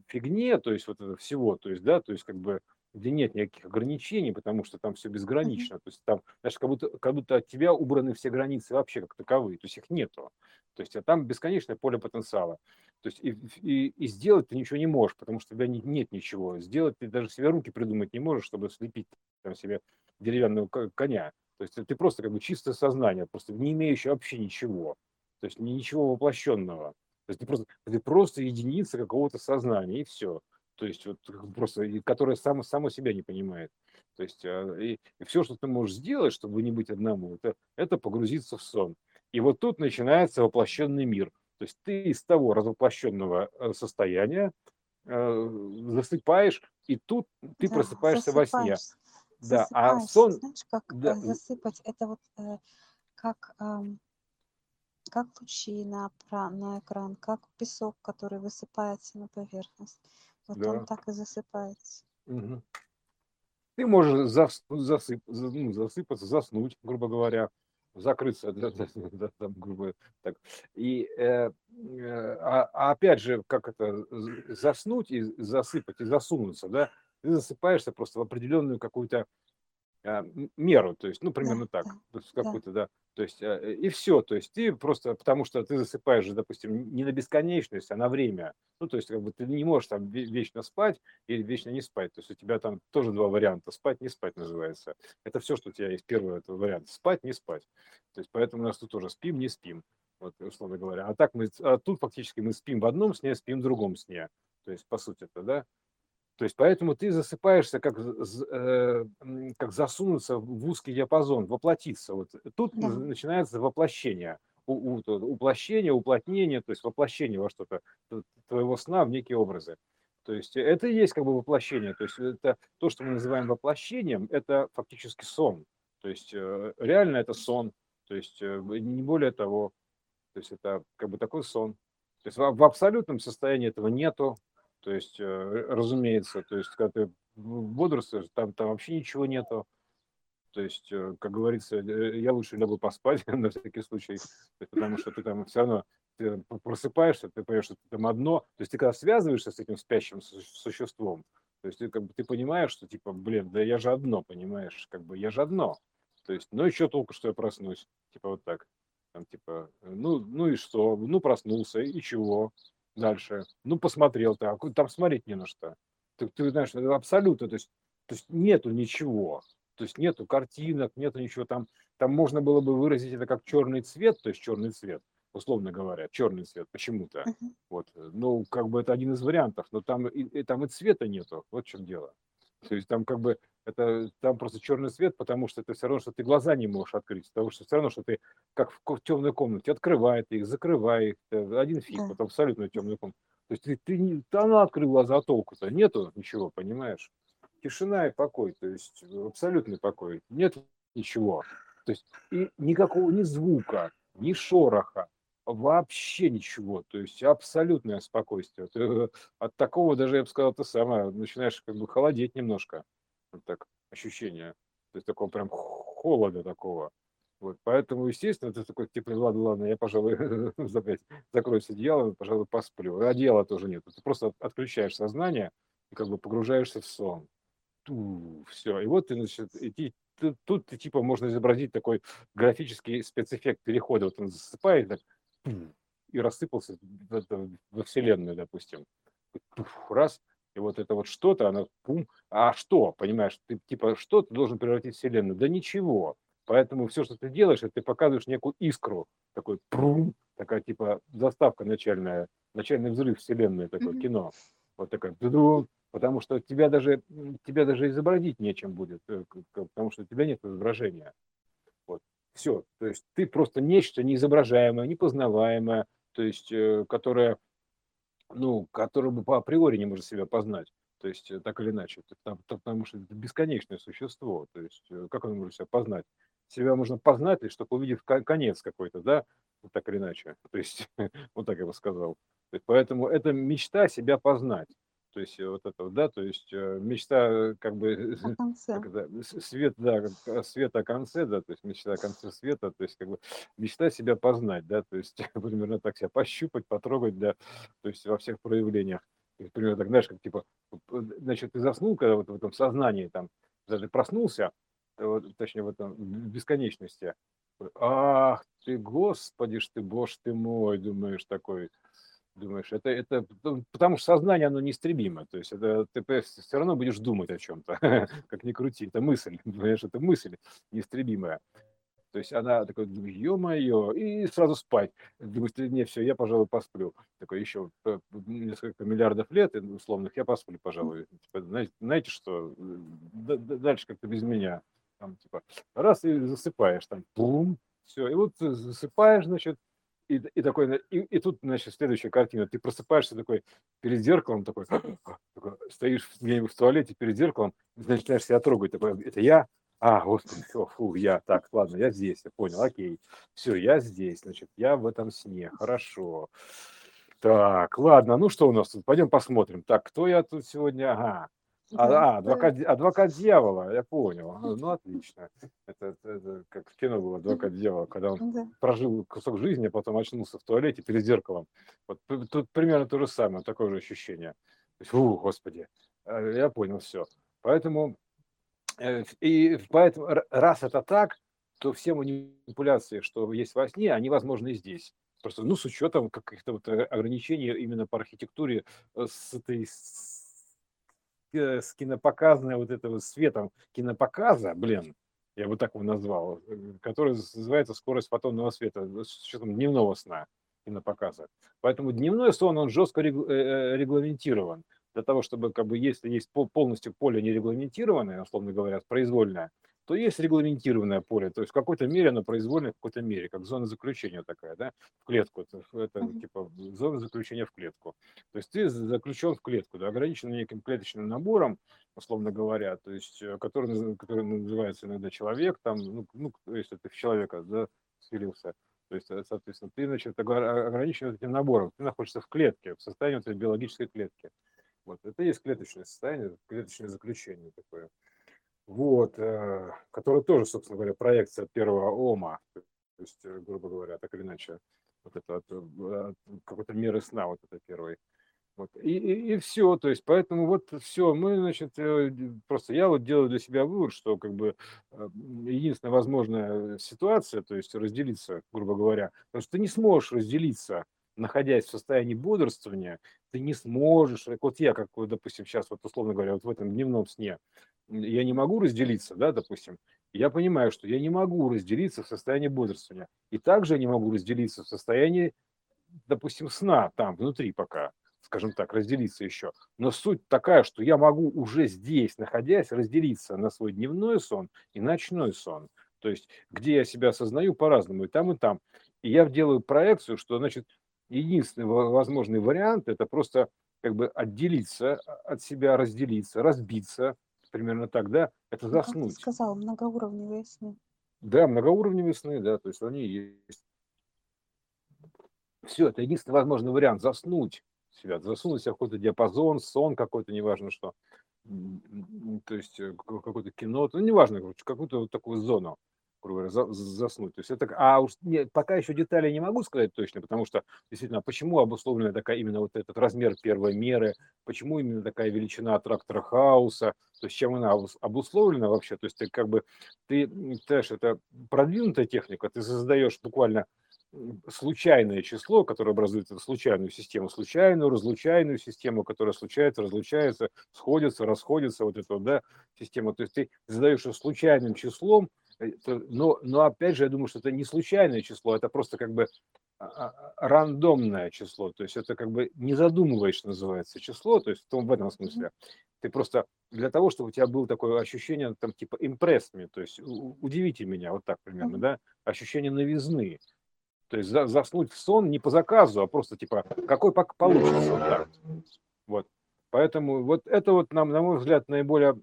фигне, то есть вот это всего, то есть, да, то есть как бы где нет никаких ограничений, потому что там все безгранично. То есть там, знаешь, как будто, как будто от тебя убраны все границы вообще как таковые. То есть их нету. То есть а там бесконечное поле потенциала. То есть и, и, и сделать ты ничего не можешь, потому что у тебя не, нет ничего. Сделать ты даже себе руки придумать не можешь, чтобы слепить там, себе деревянного коня. То есть ты просто как бы чистое сознание, просто не имеющее вообще ничего. То есть ничего воплощенного. То есть ты просто, ты просто единица какого-то сознания, и все то есть вот просто, которая само, само себя не понимает. То есть а, и, и все, что ты можешь сделать, чтобы не быть одному, это, это погрузиться в сон. И вот тут начинается воплощенный мир. То есть ты из того развоплощенного э, состояния э, засыпаешь, и тут ты да, просыпаешься во сне. Да, а сон... Знаешь, как да. Э, засыпать? Это вот э, как, э, как лучи на, на экран, как песок, который высыпается на поверхность. Вот да. так и засыпается. Угу. Ты можешь зас, засып, ну, засыпаться, заснуть, грубо говоря, закрыться, да, да, [laughs] да, там, грубо так. И э, э, а, а опять же, как это заснуть и засыпать и засунуться, да? Ты засыпаешься просто в определенную какую-то меру, то есть, ну, примерно да, так, да, какую-то, да. То есть, э, и все, то есть ты просто, потому что ты засыпаешь же, допустим, не на бесконечность, а на время. Ну, то есть, как бы ты не можешь там вечно спать или вечно не спать. То есть у тебя там тоже два варианта, спать, не спать называется. Это все, что у тебя есть. Первый это вариант, спать, не спать. То есть, поэтому у нас тут тоже спим, не спим, вот, условно говоря. А так мы, а тут фактически мы спим в одном сне, спим в другом сне. То есть, по сути это, да. То есть поэтому ты засыпаешься, как, э, как засунуться в узкий диапазон, воплотиться. Вот тут да. начинается воплощение, у, у, уплощение, уплотнение, то есть воплощение во что-то твоего сна в некие образы. То есть это и есть как бы воплощение. То есть это то, что мы называем воплощением, это фактически сон. То есть э, реально это сон. То есть э, не более того. То есть это как бы такой сон. То есть в, в абсолютном состоянии этого нету. То есть, э, разумеется, то есть, когда ты бодрствуешь, там, там вообще ничего нету. То есть, э, как говорится, э, я лучше лягу поспать [laughs] на всякий случай, потому что ты там все равно ты просыпаешься, ты понимаешь, что ты там одно. То есть ты когда связываешься с этим спящим существом, то есть ты как бы ты понимаешь, что типа, блин, да я же одно, понимаешь, как бы я же одно. То есть, ну еще толку, что я проснусь, типа вот так. Там типа, ну, ну и что, ну проснулся, и чего, дальше. Ну, посмотрел ты, а там смотреть не на что. Ты, ты знаешь, абсолютно, то есть, то есть нету ничего. То есть нету картинок, нету ничего там. Там можно было бы выразить это как черный цвет, то есть черный цвет, условно говоря, черный цвет почему-то. Uh-huh. Вот, ну, как бы это один из вариантов, но там и, и там и цвета нету, вот в чем дело. То есть там как бы это там просто черный свет, потому что это все равно, что ты глаза не можешь открыть, потому что все равно, что ты как в, темной комнате, открывает их, закрывает их, один фиг, да. вот абсолютно темную комнату. То есть ты, ты не, она открыл глаза, а толку-то нету ничего, понимаешь? Тишина и покой, то есть абсолютный покой, нет ничего. То есть и никакого ни звука, ни шороха, вообще ничего, то есть абсолютное спокойствие. Ты, э, от такого даже, я бы сказал, ты сама начинаешь как бы холодеть немножко, так ощущение, то есть такого прям холода такого. Вот, поэтому, естественно, ты такой, типа, ладно, ладно, я, пожалуй, [laughs] опять закроюсь одеялом, пожалуй, посплю. Одеяла тоже нет. Ты просто отключаешь сознание и как бы погружаешься в сон. Все. И вот ты, значит, идти тут, тут типа можно изобразить такой графический спецэффект перехода. Вот он засыпает так, и рассыпался во Вселенную, допустим. Раз, и вот это вот что-то, оно пум, а что, понимаешь, ты типа что ты должен превратить в Вселенную? Да ничего. Поэтому все, что ты делаешь, это ты показываешь некую искру, такой прум, такая типа заставка начальная, начальный взрыв вселенной, такое mm-hmm. кино. Вот такая, потому что тебя даже, тебя даже изобразить нечем будет, э, потому что у тебя нет изображения. Вот. Все. То есть ты просто нечто неизображаемое, непознаваемое, то есть, э, которое, ну, которое бы по априори не может себя познать. То есть, э, так или иначе, потому, что это бесконечное существо. То есть, как оно может себя познать? себя можно познать, лишь только увидев конец какой-то, да, так или иначе. То есть, [laughs] вот так я бы сказал. Поэтому это мечта себя познать. То есть вот это, да, то есть э, мечта э, как бы [laughs] как это, свет, да, свет о конце, да, то есть мечта о конце света, то есть как бы мечта себя познать, да, то есть [laughs] примерно так себя пощупать, потрогать, да, то есть во всех проявлениях. Примерно так, знаешь, как типа, значит, ты заснул, когда вот в этом сознании там, даже проснулся, вот, точнее в этом в бесконечности. Ах ты, господи ж ты, боже ты мой, думаешь такой, думаешь, это, это потому что сознание, оно неистребимо, то есть это ты все равно будешь думать о чем-то, [laughs] как ни крути, это мысль, [laughs] понимаешь, это мысль неистребимая. То есть она такой, ё-моё, и сразу спать. Думаешь, не, все, я, пожалуй, посплю. Такой еще несколько миллиардов лет условных, я посплю, пожалуй. Типа, знаете, знаете что, дальше как-то без меня там, типа, раз и засыпаешь, там, бум, все, и вот засыпаешь, значит, и, и такой, и, и тут, значит, следующая картина, ты просыпаешься такой перед зеркалом, такой, [gasps] такой стоишь где-нибудь в туалете перед зеркалом, начинаешь себя трогать, такой, это я? А, господи, все, фу, я, так, ладно, я здесь, я понял, окей, все, я здесь, значит, я в этом сне, хорошо. Так, ладно, ну что у нас тут, пойдем посмотрим. Так, кто я тут сегодня? Ага, а, а адвокат, адвокат дьявола, я понял. Ну, ну отлично. Это, это, это как в кино было адвокат дьявола, когда он да. прожил кусок жизни, а потом очнулся в туалете перед зеркалом. Вот тут примерно то же самое, такое же ощущение. То есть, фу, господи, э, я понял все. Поэтому, э, и поэтому, раз это так, то все манипуляции, что есть во сне, они возможны и здесь. Просто, ну, с учетом каких-то вот э, ограничений именно по архитектуре с этой Э, с кинопоказной вот этого светом кинопоказа, блин, я бы так его назвал, э, который называется скорость фотонного света с учетом дневного сна кинопоказа. Поэтому дневной сон, он жестко э, регламентирован. Для того, чтобы, как бы, если есть полностью поле нерегламентированное, условно говоря, произвольное, то есть регламентированное поле, то есть в какой-то мере оно произвольное, в какой-то мере, как зона заключения такая, да, в клетку, это, это mm-hmm. типа зона заключения в клетку. То есть ты заключен в клетку, да, ограничен неким клеточным набором, условно говоря, то есть э, который, который называется иногда человек, там, ну, ну если ты в человека, да, селился, то есть, э, соответственно, ты, значит, ограничен этим набором, ты находишься в клетке, в состоянии этой биологической клетки. Вот, это и есть клеточное состояние, клеточное заключение такое вот, э, который тоже, собственно говоря, проекция первого ОМА, то есть, э, грубо говоря, так или иначе, вот это от, какой-то меры сна, вот это первый. Вот. И, и, и все, то есть, поэтому вот все, мы, значит, э, просто я вот делаю для себя вывод, что как бы единственная возможная ситуация, то есть разделиться, грубо говоря, потому что ты не сможешь разделиться, находясь в состоянии бодрствования, ты не сможешь, вот я, как, допустим, сейчас, вот условно говоря, вот в этом дневном сне, я не могу разделиться, да, допустим, я понимаю, что я не могу разделиться в состоянии бодрствования. И также я не могу разделиться в состоянии, допустим, сна там, внутри пока, скажем так, разделиться еще. Но суть такая, что я могу уже здесь, находясь, разделиться на свой дневной сон и ночной сон. То есть, где я себя осознаю по-разному, и там, и там. И я делаю проекцию, что, значит, единственный возможный вариант – это просто как бы отделиться от себя, разделиться, разбиться, примерно так, да, это заснуть. Ну, как ты сказал, многоуровневые сны. Да, многоуровневые сны, да, то есть они есть. Все, это единственный возможный вариант, заснуть себя, засунуть себя в какой-то диапазон, сон какой-то, неважно что, то есть э, какое-то кино, ну, неважно, короче, какую-то вот такую зону. Говоря, заснуть. То есть это, а уж не, пока еще детали не могу сказать точно, потому что действительно, почему обусловлена такая именно вот этот размер первой меры, почему именно такая величина трактора хаоса, то есть чем она обусловлена вообще, то есть ты как бы, ты, знаешь, это продвинутая техника, ты создаешь буквально случайное число, которое образует эту случайную систему, случайную, разлучайную систему, которая случается, разлучается, сходится, расходится, вот эту, да, система. То есть ты задаешь ее случайным числом, но, но опять же, я думаю, что это не случайное число, это просто как бы а, а, рандомное число, то есть это как бы не задумываешь, называется число, то есть в, том, в этом смысле. Ты просто для того, чтобы у тебя было такое ощущение, там, типа, импрессми, то есть удивите меня, вот так примерно, да, ощущение новизны. То есть заснуть в сон не по заказу, а просто типа, какой получится вот так. Вот. Поэтому вот это вот нам, на мой взгляд, наиболее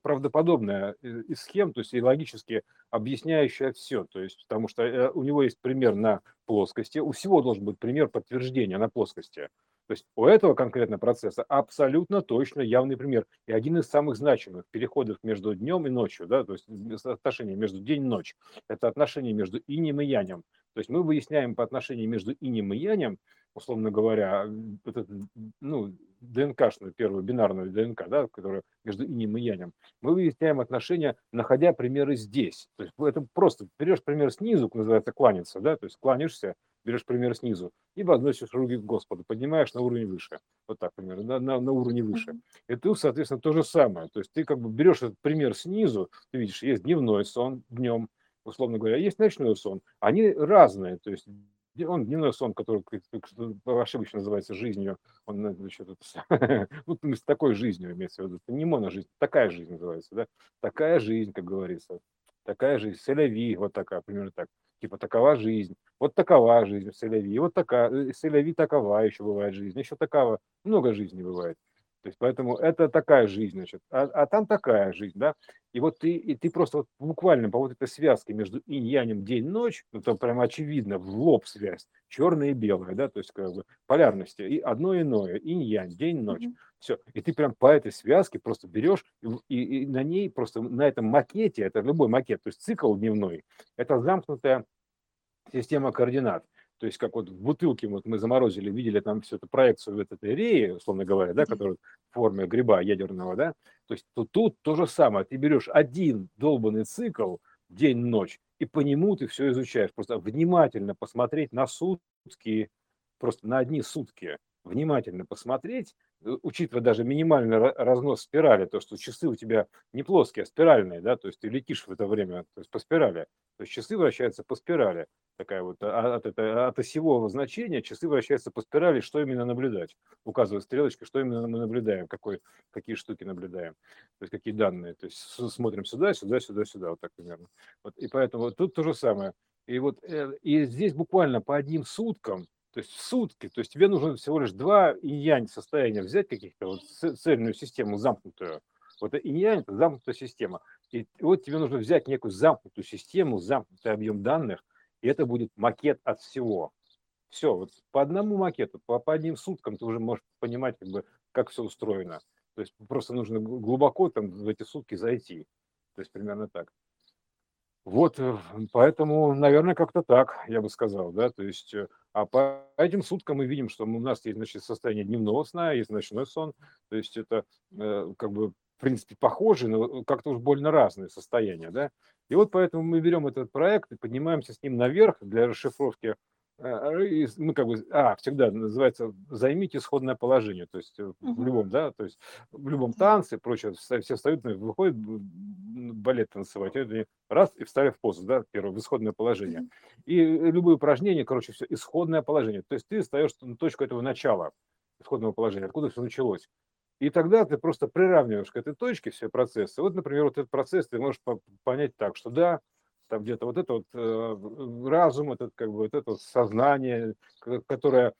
правдоподобная из схем, то есть и логически объясняющая все. То есть, потому что э, у него есть пример на плоскости, у всего должен быть пример подтверждения на плоскости. То есть у этого конкретного процесса абсолютно точно явный пример. И один из самых значимых переходов между днем и ночью, да, то есть отношение между день и ночь, это отношение между инем и янем. То есть мы выясняем по отношению между инем и янем, условно говоря, вот это, ну, ДНКшную, первую бинарную ДНК, да, которая между инем и янем, мы выясняем отношения, находя примеры здесь. То есть это просто берешь пример снизу, называется кланяться, да, то есть кланяешься, берешь пример снизу и возносишь руки к Господу, поднимаешь на уровень выше, вот так примерно, на, на, на уровне выше. И ты, соответственно, то же самое. То есть ты как бы берешь этот пример снизу, ты видишь, есть дневной сон днем, условно говоря, есть ночной сон. Они разные, то есть он дневной сон, который ошибочно называется жизнью, он значит, [laughs] ну, с такой жизнью имеется в виду, это не моножизнь, такая жизнь называется, да, такая жизнь, как говорится, такая жизнь, селяви, вот такая, примерно так, типа такова жизнь, вот такова жизнь селяви, вот такая, селяви такова еще бывает жизнь, еще такова, много жизней бывает. То есть поэтому это такая жизнь, значит, а, а там такая жизнь, да. И вот ты, и ты просто вот буквально по вот этой связке между инь-янем день-ночь, ну там прямо очевидно, в лоб связь, черное и белое, да, то есть как бы полярности, и одно иное, инь-янь, день-ночь, mm-hmm. все. И ты прям по этой связке просто берешь, и, и, и на ней просто, на этом макете, это любой макет, то есть цикл дневной, это замкнутая система координат. То есть, как вот в бутылке вот мы заморозили, видели там всю эту проекцию вот этой реи, условно говоря, да, которая в форме гриба ядерного, да, то есть то тут то же самое. Ты берешь один долбанный цикл, день-ночь, и по нему ты все изучаешь. Просто внимательно посмотреть на сутки, просто на одни сутки, внимательно посмотреть, учитывая даже минимальный разнос спирали, то, что часы у тебя не плоские, а спиральные, да, то есть ты летишь в это время то есть по спирали, то есть часы вращаются по спирали такая вот а, от, это, от осевого значения часы вращаются по спирали, что именно наблюдать. Указывает стрелочка, что именно мы наблюдаем, какой, какие штуки наблюдаем, то есть какие данные. То есть смотрим сюда, сюда, сюда, сюда, вот так примерно. Вот, и поэтому вот тут то же самое. И вот э, и здесь буквально по одним суткам, то есть в сутки, то есть тебе нужно всего лишь два инь-янь состояния взять каких-то, вот цельную систему замкнутую, вот инь-янь – это замкнутая система. И вот тебе нужно взять некую замкнутую систему, замкнутый объем данных, и это будет макет от всего. Все, вот по одному макету, по, по одним суткам ты уже можешь понимать, как, бы, как все устроено. То есть просто нужно глубоко там в эти сутки зайти. То есть примерно так. Вот, э, поэтому, наверное, как-то так, я бы сказал, да, то есть, э, а по этим суткам мы видим, что у нас есть, значит, состояние дневного сна, есть ночной сон, то есть это э, как бы, в принципе, похожие, но как-то уж больно разные состояния, да, и вот поэтому мы берем этот проект и поднимаемся с ним наверх для расшифровки. Э, и мы как бы, а, всегда называется «займите исходное положение», то есть uh-huh. в любом, да, то есть в любом танце, прочее, все встают, выходят балет танцевать, это раз и встали в позу, да, первое, в исходное положение. И любые упражнения, короче, все, исходное положение. То есть ты встаешь на точку этого начала исходного положения, откуда все началось. И тогда ты просто приравниваешь к этой точке все процессы. Вот, например, вот этот процесс ты можешь понять так, что да, там где-то вот это вот э, разум, этот как бы вот это вот сознание, которое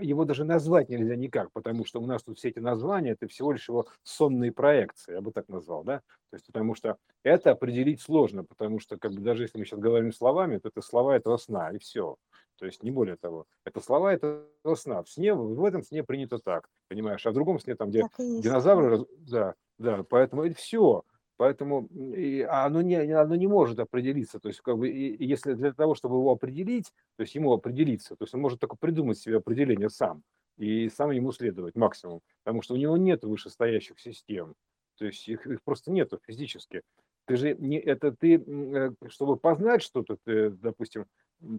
его даже назвать нельзя никак, потому что у нас тут все эти названия это всего лишь его сонные проекции, я бы так назвал, да, то есть потому что это определить сложно, потому что как бы даже если мы сейчас говорим словами, то это слова этого сна и все. То есть не более того. Это слова этого сна. В сне, в этом сне принято так, понимаешь? А в другом сне, там, где динозавры, да, да, поэтому это все. Поэтому и оно, не, оно не может определиться. То есть, как бы, и, если для того, чтобы его определить, то есть ему определиться, то есть он может только придумать себе определение сам и сам ему следовать максимум, потому что у него нет вышестоящих систем, то есть их, их просто нету физически. Ты же не это ты, э, чтобы познать что-то, ты, допустим,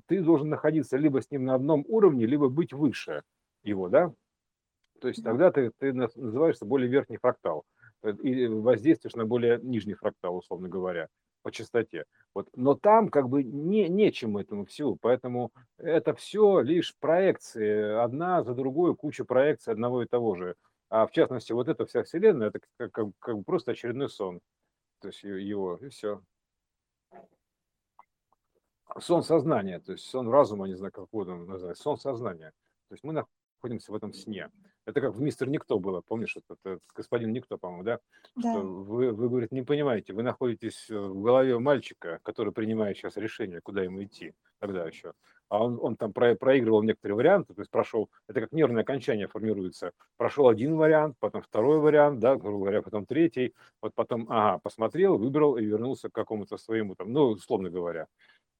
ты должен находиться либо с ним на одном уровне, либо быть выше его, да? То есть тогда ты, ты называешься более верхний фрактал и воздействуешь на более нижний фрактал, условно говоря, по частоте. Вот. Но там как бы не, нечем этому всего, поэтому это все лишь проекции, одна за другой, куча проекций одного и того же. А в частности, вот эта вся вселенная, это как, как, как просто очередной сон. То есть его, и все. Сон сознания, то есть сон разума, не знаю, как угодно назвать, сон сознания. То есть мы находимся в этом сне. Это как в «Мистер Никто» было, помнишь, этот, этот господин Никто, по-моему, да? Да. Что вы, вы, говорит, не понимаете, вы находитесь в голове мальчика, который принимает сейчас решение, куда ему идти, тогда еще. А он, он там про, проигрывал некоторые варианты, то есть прошел, это как нервное окончание формируется. Прошел один вариант, потом второй вариант, да, грубо говоря, потом третий, вот потом, ага, посмотрел, выбрал и вернулся к какому-то своему там, ну, условно говоря.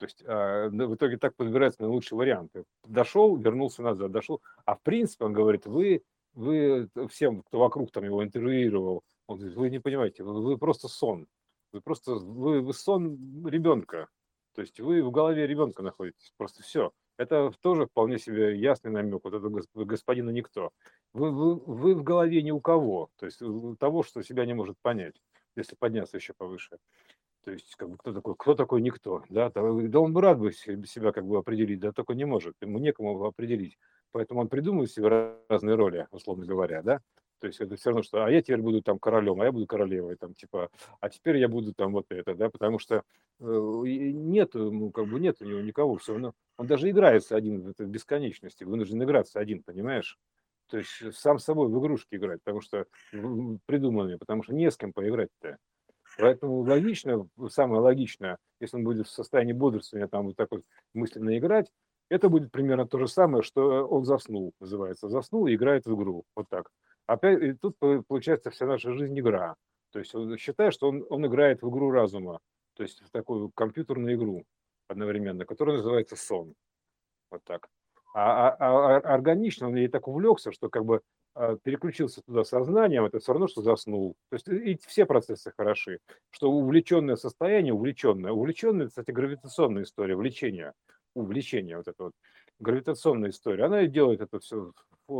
То есть э, в итоге так подбирается наилучший вариант. Дошел, вернулся назад, дошел. А в принципе, он говорит, вы, вы всем, кто вокруг там его интервьюировал, он говорит, вы не понимаете, вы, вы просто сон. Вы просто, вы, вы сон ребенка. То есть вы в голове ребенка находитесь. Просто все. Это тоже вполне себе ясный намек вот этого господина никто. Вы, вы, вы в голове ни у кого. То есть того, что себя не может понять, если подняться еще повыше. То есть, как бы, кто такой, кто такой никто, да, да он бы рад бы себя как бы определить, да, только не может, ему некому определить. Поэтому он придумывает себе разные роли, условно говоря, да. То есть это все равно, что, а я теперь буду там королем, а я буду королевой, там, типа, а теперь я буду там вот это, да, потому что э, нет, ну, как бы нет у него никого, все равно, он даже играется один в этой бесконечности, вынужден играться один, понимаешь? То есть сам собой в игрушки играть, потому что придуманные, потому что не с кем поиграть-то. Поэтому логично, самое логичное, если он будет в состоянии бодрствования там вот так вот мысленно играть, это будет примерно то же самое, что он заснул, называется. Заснул и играет в игру. Вот так. Опять, и тут получается вся наша жизнь игра. То есть он считает, что он, он играет в игру разума, то есть в такую компьютерную игру одновременно, которая называется сон. Вот так. А, а, а, а органично он ей так увлекся, что как бы переключился туда сознанием, это все равно, что заснул. То есть и все процессы хороши. Что увлеченное состояние, увлеченное. Увлеченное, кстати, гравитационная история, влечение. Увлечение, вот это вот. Гравитационная история. Она и делает это все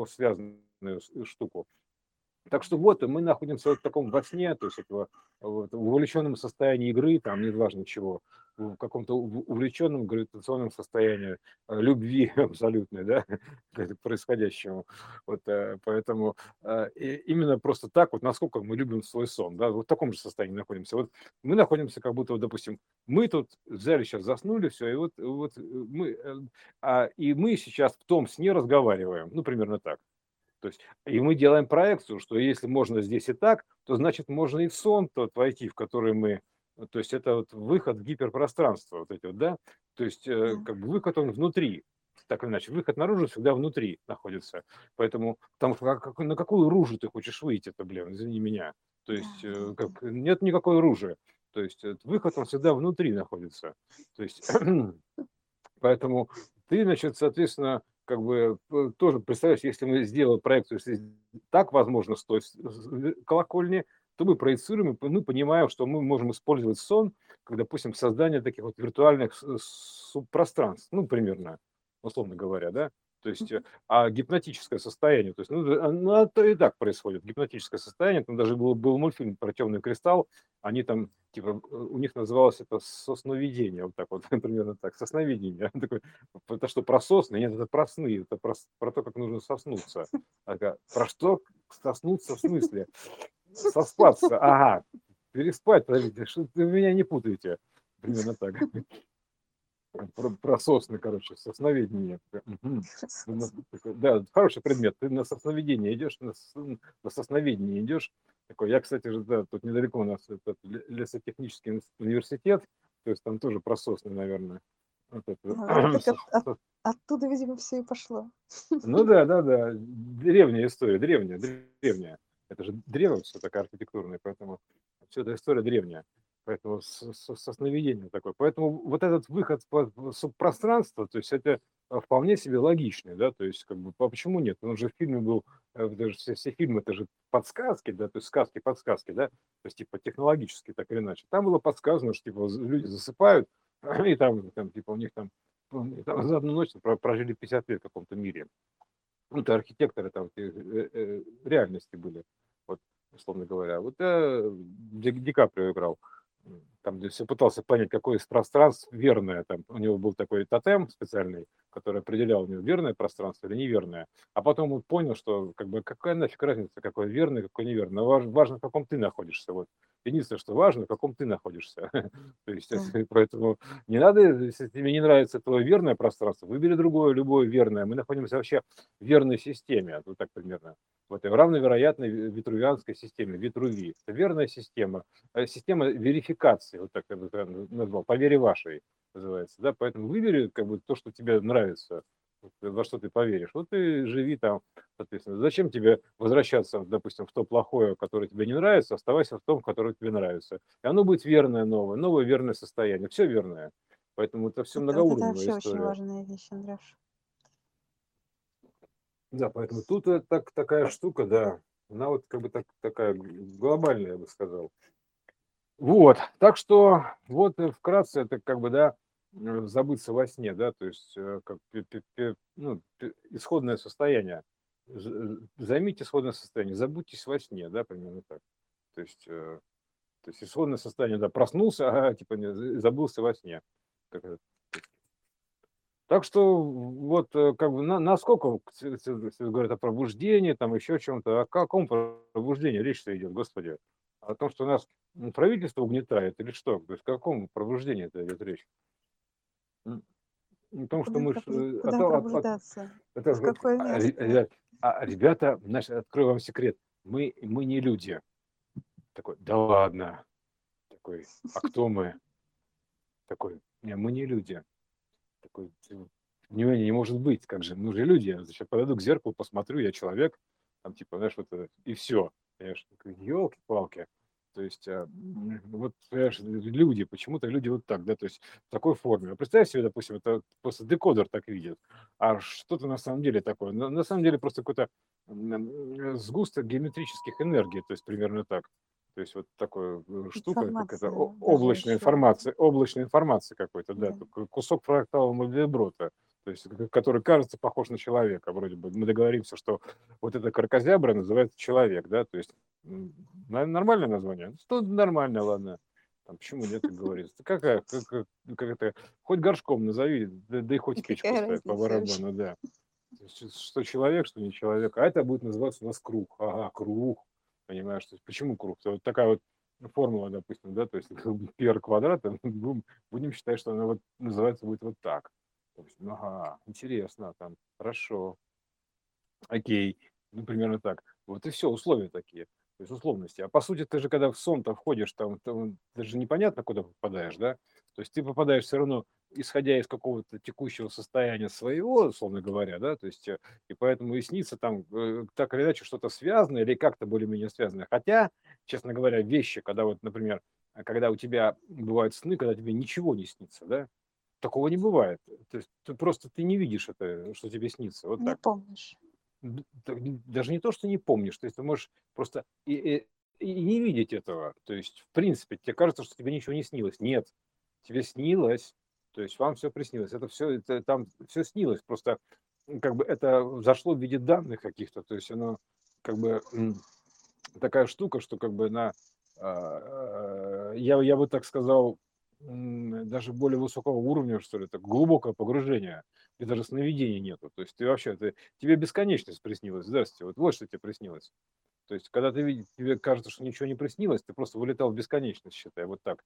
связанную штуку. Так что вот мы находимся вот в таком во сне, то есть этого, вот, в увлеченном состоянии игры, там не важно чего, в каком-то увлеченном гравитационном состоянии э, любви [laughs] абсолютной, да, [laughs] к происходящему. Вот э, поэтому э, именно просто так вот, насколько мы любим свой сон, да, вот в таком же состоянии находимся. Вот мы находимся как будто, вот, допустим, мы тут взяли сейчас, заснули, все, и вот, вот мы, а, и мы сейчас в том сне разговариваем, ну, примерно так. То есть, и мы делаем проекцию, что если можно здесь и так, то значит можно и в сон тот войти, в который мы, то есть это вот выход в гиперпространство, вот эти вот, да, то есть э, как бы выход он внутри, так или иначе, выход наружу всегда внутри находится, поэтому там как, на какую ружу ты хочешь выйти, это, блин, извини меня, то есть э, как, нет никакой ружи, то есть выход он всегда внутри находится, то есть [clears throat] поэтому ты, значит, соответственно, как бы э, тоже представляешь, если мы сделаем проекцию, если так возможно с той колокольни, то мы проецируем, и мы понимаем, что мы можем использовать сон, как, допустим, создание таких вот виртуальных субпространств, ну, примерно, условно говоря, да, то есть, э, а гипнотическое состояние, то есть, ну, а, ну, это и так происходит, гипнотическое состояние, там даже был, был мультфильм про темный кристалл, они там, типа, у них называлось это сосновидение, вот так вот, [laughs] примерно так, сосновидение, [laughs] это что, про сосны? Нет, это про сны, это про, про то, как нужно соснуться. Ага. Про что соснуться в смысле? Соспаться, ага, переспать, подождите, что вы меня не путаете, примерно так [laughs] про, про сосны, короче, сосноведение. Да, хороший предмет. Ты на сосноведение идешь, на, на сосноведение идешь. Такой, я, кстати же, да, тут недалеко у нас этот лесотехнический университет, то есть там тоже про сосны, наверное. Вот это. А, от, [clears throat] от, оттуда, видимо, все и пошло. Ну да, да, да. Древняя история, древняя, древняя. Это же древо все такое архитектурное, поэтому Все это история древняя. Поэтому со, со сновидением такое. Поэтому вот этот выход в субпространство, то есть это вполне себе логичный, да, то есть как бы а почему нет? Он же в фильме был, э, даже все, все фильмы это же подсказки, да, то есть сказки, подсказки, да, то есть типа технологически так или иначе. Там было подсказано, что типа люди засыпают, [laughs] и там, там типа у них там, там за одну ночь прожили 50 лет в каком-то мире. Ну, это архитекторы там э, э, реальности были, вот, условно говоря. Вот я Ди, Ди Каприо играл Mm. Там все пытался понять, какое из пространств верное. Там у него был такой тотем специальный, который определял, у него верное пространство или неверное. А потом он понял, что как бы какая нафиг разница, какое верное, какое неверное. Важно, важно, в каком ты находишься. Вот. Единственное, что важно, в каком ты находишься. [laughs] То есть, [laughs] поэтому не надо, если тебе не нравится твое верное пространство, выбери другое, любое верное. Мы находимся вообще в верной системе, вот так примерно в этой равновероятной витрувианской системе, Витруви. Это верная система, э, система верификации, вот так я бы назвал, по вере вашей называется. Да? Поэтому выбери как бы, то, что тебе нравится, во что ты поверишь. Вот ты живи там, соответственно. Зачем тебе возвращаться, допустим, в то плохое, которое тебе не нравится, оставайся в том, которое тебе нравится. И оно будет верное новое, новое верное состояние. Все верное. Поэтому это все многоуровневая это история. Это вообще очень важная вещь, Андрюш. Да, поэтому тут так, такая штука, да, она вот как бы так, такая глобальная, я бы сказал. Вот, так что вот вкратце это как бы, да, забыться во сне, да, то есть э, как ну, исходное состояние. Займите исходное состояние, забудьтесь во сне, да, примерно так. То есть, э, то есть исходное состояние, да, проснулся, а типа забылся во сне. Так что вот э, как бы на, насколько говорят о пробуждении, там еще чем-то, о каком пробуждении речь-то идет, Господи? О том, что нас правительство угнетает или что? То есть о каком пробуждении это идет речь? О том, что мы... Э, куда а, пробуждаться? Это, в какое а, место? Ребят, а, ребята, значит, открою вам секрет. Мы, мы не люди. Такой, да ладно. Такой, а кто мы? Такой, не, мы не люди такой, не, не может быть, как же, мы же люди, я подойду к зеркалу, посмотрю, я человек, там, типа, знаешь, вот, и все, понимаешь, елки-палки, то есть, а, вот, люди, почему-то люди вот так, да, то есть в такой форме. Представь себе, допустим, это просто декодер так видит, а что-то на самом деле такое. На, на самом деле просто какой-то сгусток геометрических энергий, то есть примерно так. То есть вот такая э, штука, как это облачная информация, облачная информация какой-то, да, да. кусок фрактала Мальдеброта, то есть который кажется похож на человека, вроде бы. Мы договоримся, что вот это каркозябра называется человек, да, то есть нормальное название? Что нормально, ладно. Там, почему нет, как говорится? Как, как, как это, хоть горшком назови, да, да и хоть печку ставь по барабану, да. Что человек, что не человек. А это будет называться у нас круг. Ага, круг понимаешь, то есть почему круг? То вот такая вот формула, допустим, да, то есть пер квадрат, будем считать, что она вот называется будет вот так. То есть, ну, ага, интересно, там, хорошо, окей, ну, примерно так. Вот и все, условия такие, то есть условности. А по сути, ты же, когда в сон-то входишь, там, там даже непонятно, куда попадаешь, да, то есть ты попадаешь все равно исходя из какого-то текущего состояния своего, условно говоря, да, то есть, э, и поэтому и снится там э, так или иначе что-то связанное или как-то более-менее связанное. Хотя, честно говоря, вещи, когда вот, например, когда у тебя бывают сны, когда тебе ничего не снится, да, такого не бывает. То есть ты просто ты не видишь это, что тебе снится. Вот не так. помнишь. Даже не то, что не помнишь, то есть ты можешь просто и, и, и не видеть этого. То есть, в принципе, тебе кажется, что тебе ничего не снилось. Нет, тебе снилось, то есть вам все приснилось. Это все, это, там все снилось. Просто как бы это зашло в виде данных каких-то. То есть оно как бы такая штука, что как бы на, а, я, я бы так сказал, даже более высокого уровня, что ли, это глубокое погружение, и даже сновидений нету. То есть ты вообще, ты, тебе бесконечность приснилась, здравствуйте, вот, вот что тебе приснилось. То есть, когда ты видишь, тебе кажется, что ничего не приснилось, ты просто вылетал в бесконечность, считай, вот так.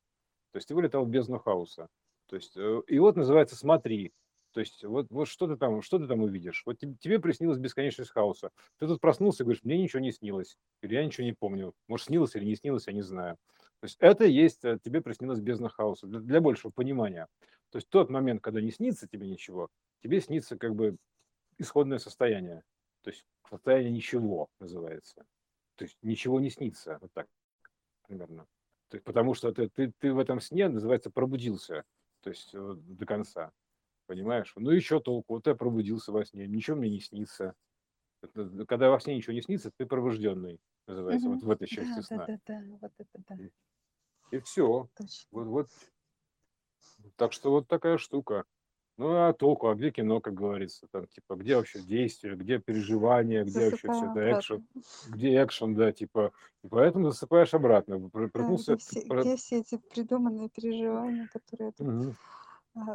То есть ты вылетал в бездну хаоса. То есть, э, и вот называется «Смотри». То есть вот, вот что, ты там, что ты там увидишь? Вот тебе, тебе приснилась бесконечность хаоса. Ты тут проснулся и говоришь, мне ничего не снилось. Или я ничего не помню. Может, снилось или не снилось, я не знаю. То есть это есть, э, тебе приснилось бездна хаоса. Для, для большего понимания. То есть тот момент, когда не снится тебе ничего, тебе снится как бы исходное состояние. То есть состояние ничего называется. То есть ничего не снится. Вот так примерно. Ты, потому что ты, ты, ты в этом сне, называется, пробудился, то есть э, до конца, понимаешь? Ну еще толку, вот я пробудился во сне, ничего мне не снится. Это, когда во сне ничего не снится, ты пробужденный, называется, угу. вот в этой части да, сна. Да, да, да, вот это да. И, все. Точно. Вот, вот. Так что вот такая штука. Ну, а толку, а где кино, как говорится, там, типа, где вообще действие, где переживание, где вообще все это экшен, где экшен, да, типа, и поэтому засыпаешь обратно. Проснулся... Да, где, все, про... где все эти придуманные переживания, которые ты угу.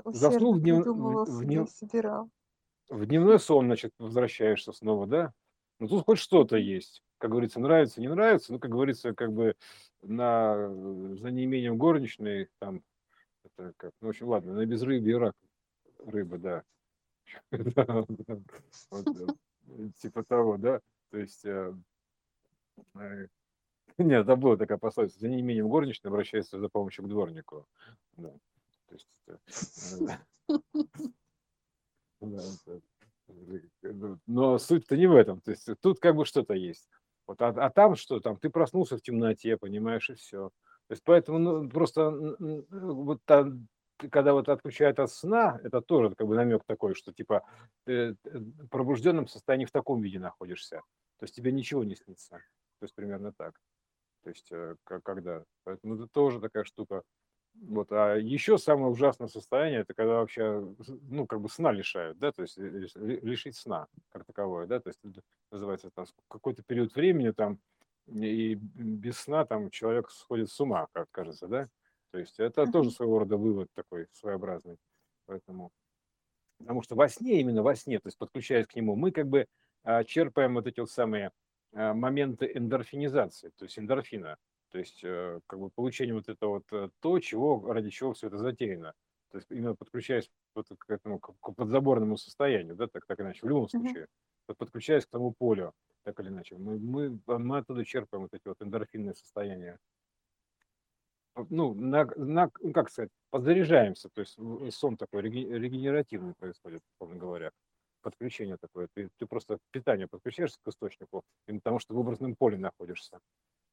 Заснул в, днев... в, в, днев... собирал. В дневной сон, значит, возвращаешься снова, да? Ну, тут хоть что-то есть. Как говорится, нравится, не нравится, ну, как говорится, как бы на, за неимением горничной, там, это как, ну, в общем, ладно, на безрыбье рак рыба, да. [laughs] Типа того, да. То есть, э, э, [laughs] нет, это была такая пословица, за неимением горничной обращается за помощью к дворнику. То есть, э, [laughs] но суть-то не в этом. То есть тут как бы что-то есть. Вот, а, а там что? Там ты проснулся в темноте, понимаешь, и все. То есть поэтому ну, просто вот там когда вот отключают от сна, это тоже как бы намек такой, что типа ты в пробужденном состоянии в таком виде находишься. То есть тебе ничего не снится. То есть примерно так. То есть э, когда. Поэтому это тоже такая штука. Вот. А еще самое ужасное состояние, это когда вообще, ну, как бы сна лишают, да, то есть лишить сна как таковое, да, то есть называется там какой-то период времени там, и без сна там человек сходит с ума, как кажется, да, то есть это тоже своего рода вывод такой своеобразный. Поэтому, потому что во сне, именно во сне, то есть подключаясь к нему, мы как бы а, черпаем вот эти вот самые а, моменты эндорфинизации, то есть эндорфина, то есть э, как бы получение вот этого вот э, то, чего, ради чего все это затеяно. То есть именно подключаясь вот к этому к подзаборному состоянию, да, так, так иначе, в любом случае, mm-hmm. подключаясь к тому полю, так или иначе, мы, мы, мы оттуда черпаем вот эти вот эндорфинные состояния ну, на, на, ну, как сказать, подзаряжаемся, то есть сон такой регенеративный происходит, условно говоря, подключение такое. Ты, ты просто питание подключаешься к источнику, потому что в образном поле находишься.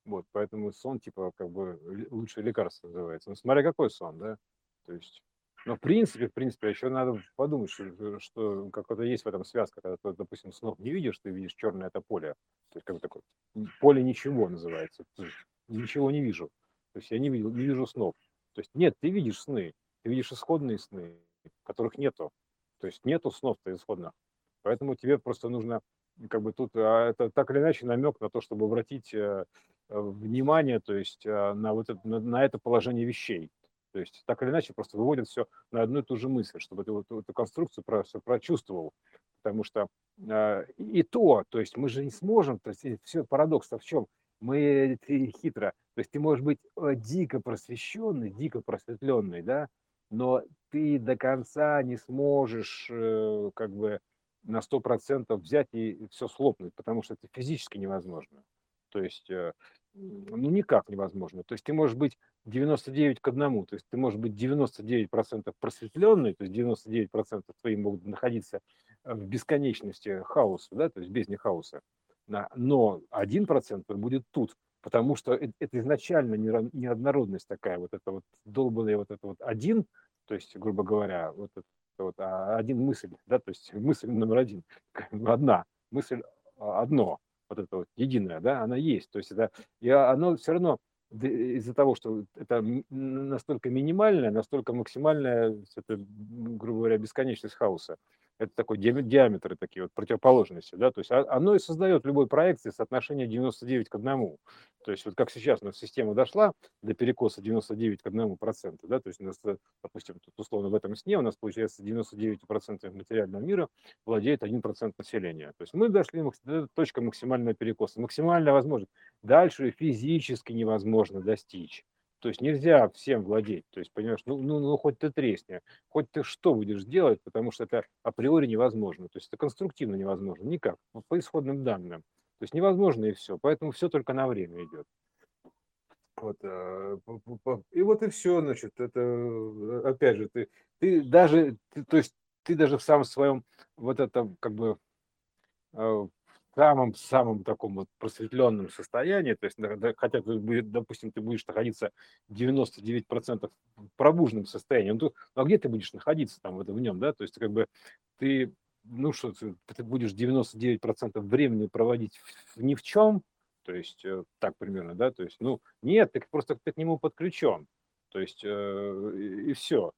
Вот, поэтому сон, типа, как бы лучшее лекарство называется. Ну, смотря какой сон, да. То есть, но в принципе, в принципе, еще надо подумать, что, что какое-то есть в этом связка, когда ты, допустим, снов не видишь, ты видишь черное это поле. То есть, как бы такое, поле ничего называется. Ничего не вижу. То есть я не, видел, не вижу снов. То есть нет, ты видишь сны, ты видишь исходные сны, которых нету. То есть нету снов-то исходных. Поэтому тебе просто нужно, как бы тут, а это так или иначе намек на то, чтобы обратить э, внимание, то есть э, на вот это, на, на это положение вещей. То есть так или иначе просто выводит все на одну и ту же мысль, чтобы ты вот эту конструкцию про, все прочувствовал. Потому что э, и то, то есть мы же не сможем, то есть все парадокс-то в чем? мы ты хитро. То есть ты можешь быть э, дико просвещенный, дико просветленный, да, но ты до конца не сможешь э, как бы на сто процентов взять и все слопнуть, потому что это физически невозможно. То есть, э, ну, никак невозможно. То есть ты можешь быть 99 к одному, то есть ты можешь быть 99% просветленный, то есть 99% твои могут находиться в бесконечности хаоса, да, то есть без не хаоса но один процент будет тут, потому что это изначально неоднородность такая, вот это вот долбанный вот это вот один, то есть, грубо говоря, вот это вот а, один мысль, да, то есть мысль номер один, [laughs] одна, мысль а, одно, вот это вот единое, да, она есть, то есть это, и оно все равно из-за того, что это настолько минимальное, настолько максимальная, это, грубо говоря, бесконечность хаоса, это такой диаметры такие вот противоположности, да, то есть оно и создает в любой проекции соотношение 99 к 1. То есть вот как сейчас у нас система дошла до перекоса 99 к 1 проценту, да, то есть у нас, э, допустим, тут условно в этом сне у нас получается 99 процентов материального мира владеет 1 процент населения. То есть мы дошли до точки максимального перекоса, максимально возможно. Дальше физически невозможно достичь. То есть нельзя всем владеть. То есть, понимаешь, ну, ну, ну хоть ты тресни, хоть ты что будешь делать, потому что это априори невозможно. То есть это конструктивно невозможно, никак, по исходным данным. То есть невозможно и все. Поэтому все только на время идет. Вот, э, и вот и все, значит, это, э, опять же, ты, ты даже, ты, то есть ты даже в самом своем, вот это, как бы, э, самом-самом таком вот просветленном состоянии, то есть, хотя, ты, допустим, ты будешь находиться 99% в пробужном состоянии, ну, а где ты будешь находиться там в, этом, в нем, да, то есть, как бы, ты, ну, что, ты, будешь 99% времени проводить в, ни в чем, то есть, э, так примерно, да, то есть, ну, нет, ты просто ты к нему подключен, то есть, э, и, и все.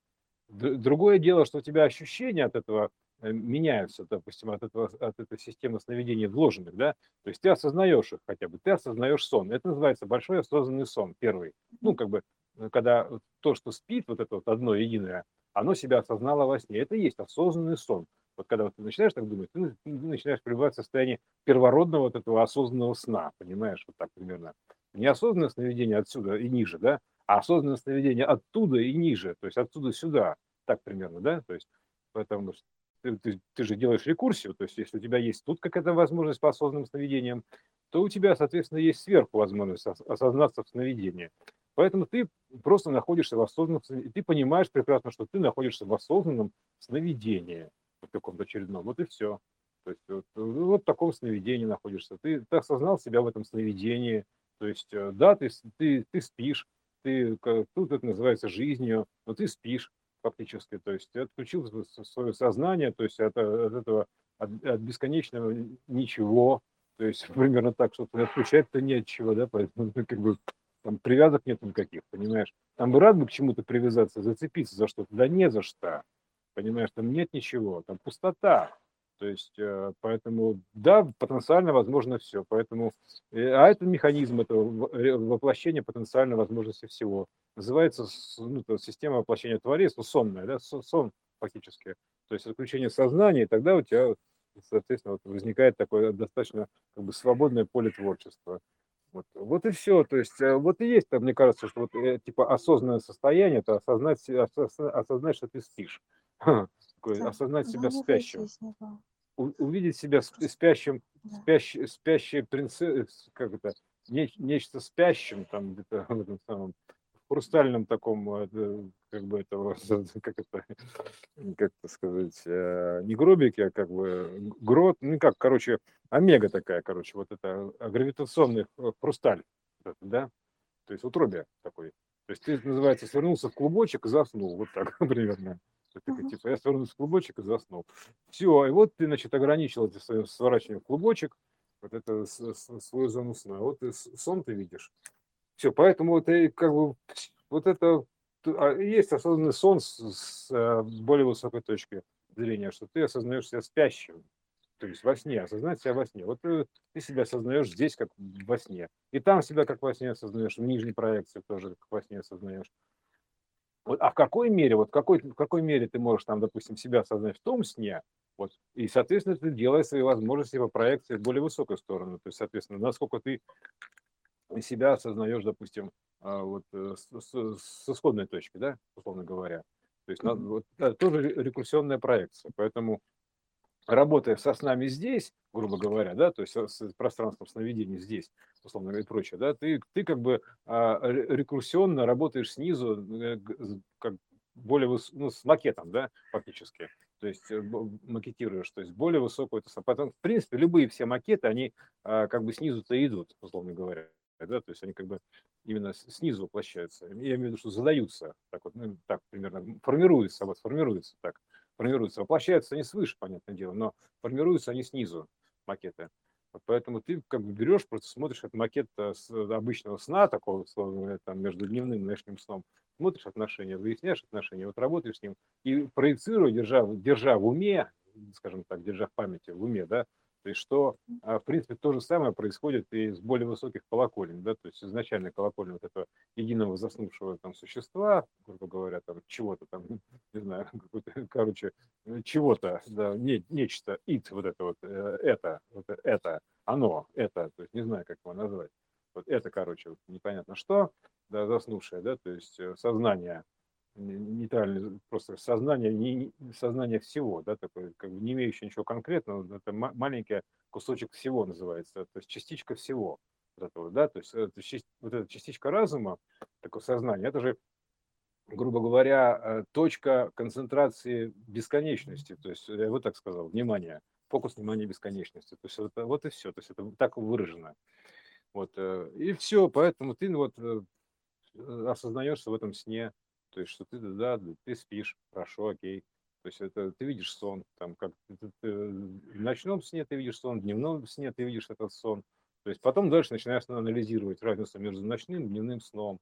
Другое дело, что у тебя ощущения от этого меняются, допустим, от, этого, от этой системы сновидений вложенных, да, то есть ты осознаешь их хотя бы, ты осознаешь сон. Это называется большой осознанный сон, первый. Ну, как бы, э, когда то, что спит, вот это вот одно единое, оно себя осознало во сне. Это и есть осознанный сон. Вот когда вот ты начинаешь так думать, ты начинаешь пребывать в состоянии первородного вот этого осознанного сна, понимаешь, вот так примерно. Неосознанное сновидение отсюда и ниже, да, а осознанное сновидение оттуда и ниже, то есть отсюда сюда, так примерно, да, то есть поэтому ты, ты, ты же делаешь рекурсию, то есть если у тебя есть тут какая-то возможность по осознанным сновидениям, то у тебя, соответственно, есть сверху возможность осознаться в сновидении. Поэтому ты просто находишься в осознанном сновидении. Ты понимаешь прекрасно, что ты находишься в осознанном сновидении, в каком-то очередном. Вот и все. То есть вот, вот в таком сновидении находишься. Ты, ты осознал себя в этом сновидении. То есть, э, да, ты, ты, ты спишь, ты, тут это называется жизнью, но ты спишь фактически, то есть отключил свое сознание, то есть от, от этого, от, от бесконечного ничего, то есть [laughs] примерно так, что отключать-то чего, да, поэтому ну, как бы там привязок нет никаких, понимаешь. Там бы рад бы к чему-то привязаться, зацепиться за что-то, да не за что, понимаешь, там нет ничего, там пустота, то есть, э, поэтому, да, потенциально возможно все. Поэтому, э, а это механизм этого э, воплощения потенциальной возможности всего. Называется ну, система воплощения творец, сонная, да, сон фактически. То есть отключение сознания, и тогда у тебя, соответственно, вот возникает такое достаточно как бы свободное поле творчества. Вот, вот и все. То есть, вот и есть, мне кажется, что вот типа осознанное состояние, это осознать, осознать, что ты спишь. [laughs] осознать себя спящим увидеть себя спящим, спящей, спящей принцессой, как это, не, нечто спящим там где-то [laughs] в этом самом хрустальном таком, э, как бы это, [laughs] как это, как это сказать, э, не гробике, а как бы грот, ну как, короче, омега такая, короче, вот это гравитационный хрусталь, да, то есть утробие такой. То есть ты, называется, свернулся в клубочек и заснул, вот так [laughs] примерно. Такой, типа, я свернулся в клубочек и заснул. Все, и вот ты, значит, ограничил это своим сворачиванием в клубочек, вот это свою зону сна. Вот и сон ты видишь. Все, поэтому ты как бы вот это а, есть осознанный сон с, с э, более высокой точки зрения, что ты осознаешь себя спящим, то есть во сне, осознать себя во сне. Вот ты, ты себя осознаешь здесь, как во сне. И там себя как во сне осознаешь, в нижней проекции тоже как во сне осознаешь. Вот, а в какой мере, вот какой, в какой мере ты можешь там, допустим, себя осознать в том сне, вот, и, соответственно, ты делаешь свои возможности по проекции в более высокую сторону. То есть, соответственно, насколько ты себя осознаешь, допустим, а, вот э, с, с, исходной точки, да, условно говоря. То есть, mm-hmm. вот, да, тоже рекурсионная проекция. Поэтому работая со снами здесь, грубо говоря, да, то есть с пространством сновидений здесь, условно говоря, и прочее, да, ты, ты как бы а, рекурсионно работаешь снизу, э, как более выс... ну, с макетом, да, фактически, то есть э, макетируешь, то есть более высокую, это потом, в принципе, любые все макеты, они а, как бы снизу-то идут, условно говоря, да, то есть они как бы именно снизу воплощаются, я имею в виду, что задаются, так вот, ну, так примерно, формируются, вот, формируются так, формируются. Воплощаются они свыше, понятное дело, но формируются они снизу, макеты. Поэтому ты как бы берешь, просто смотришь этот макет э, с обычного сна, такого, условно, там, между дневным и ночным сном, смотришь отношения, выясняешь отношения, вот работаешь с ним и проецируя, держа, держа в уме, скажем так, держа в памяти, в уме, да, то есть что, а, в принципе, то же самое происходит и с более высоких колоколен, да, то есть изначально колокольня вот этого единого заснувшего там существа, грубо говоря, там чего-то там, [laughs] не знаю, короче, чего-то, да, не, нечто, ит, вот это вот, э, это, вот это, оно, это, то есть не знаю, как его назвать. Вот это, короче, вот непонятно что, да, заснувшее, да, то есть э, сознание, нейтральное, просто сознание, не, сознание всего, да, такое, как бы не имеющее ничего конкретного, это маленький кусочек всего называется, то есть частичка всего. Вот этого, да, то есть это, вот эта частичка разума, такое сознание, это же, грубо говоря, э, точка концентрации бесконечности, то есть я вот так сказал, внимание, фокус внимания бесконечности. То есть это, вот и все, то есть это так выражено. Вот, э, и все, поэтому ты вот э, осознаешься в этом сне, то есть что ты, да, ты спишь, хорошо, окей. То есть это ты видишь сон, там как ты, ты, в ночном сне ты видишь сон, в дневном сне ты видишь этот сон. То есть потом дальше начинаешь анализировать разницу между ночным и дневным сном.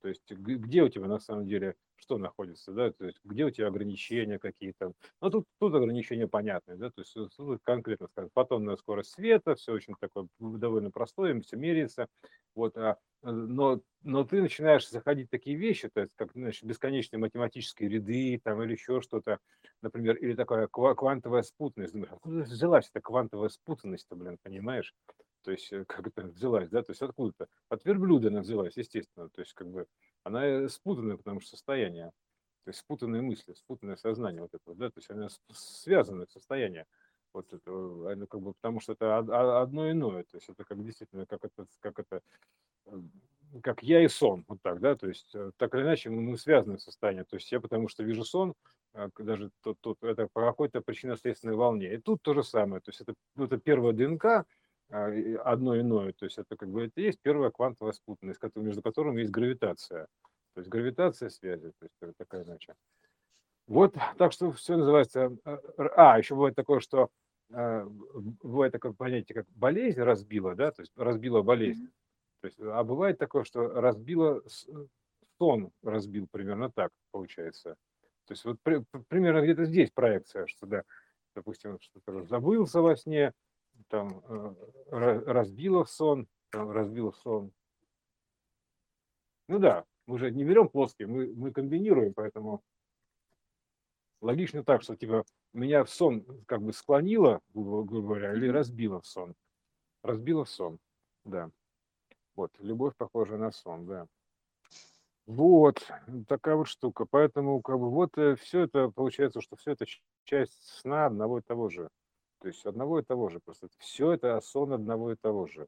То есть где у тебя на самом деле что находится, да, то есть где у тебя ограничения какие-то. Ну, тут, тут ограничения понятные, да, то есть тут конкретно скажем, фотонная скорость света, все очень такое довольно простое, все меряется, вот, а, э, но, но ты начинаешь заходить в такие вещи, то есть как, значит, бесконечные математические ряды, там, или еще что-то, например, или такая квантовая спутанность, думаешь, откуда взялась эта квантовая спутанность-то, блин, понимаешь? То есть э, как это взялась, да, то есть откуда-то. От верблюда она взялась, естественно, то есть как бы она э, спутанная, потому что состояние, то есть спутанные мысли, спутанное сознание вот это, да, то есть она связанное состояние, вот это, оно как бы, потому что это одно иное, то есть это как действительно, как это, как это, как я и сон, вот так, да, то есть э, так или иначе мы, связаны состояние, то есть я потому что вижу сон, а, даже тут, тут это по какой-то причинно-следственной волне, и тут то же самое, то есть это, ну, это первая ДНК, а, одно иное. То есть это как бы это есть первая квантовая спутанность, между которыми есть гравитация. То есть гравитация связи, то есть такая иначе. Вот, так что все называется... А, а, еще бывает такое, что а, бывает такое понятие, как болезнь разбила, да, то есть разбила болезнь. То есть, а бывает такое, что разбила сон, разбил примерно так, получается. То есть вот при, примерно где-то здесь проекция, что да, допустим, что-то забылся во сне, там э, разбило сон, там разбило сон. Ну да, мы же не берем плоские, мы, мы комбинируем, поэтому логично так, что типа меня в сон как бы склонило, грубо говоря, или разбило в сон. Разбило в сон, да. Вот, любовь похожа на сон, да. Вот, такая вот штука. Поэтому, как бы, вот э, все это, получается, что все это часть сна одного и того же. То есть одного и того же. Просто все это сон одного и того же.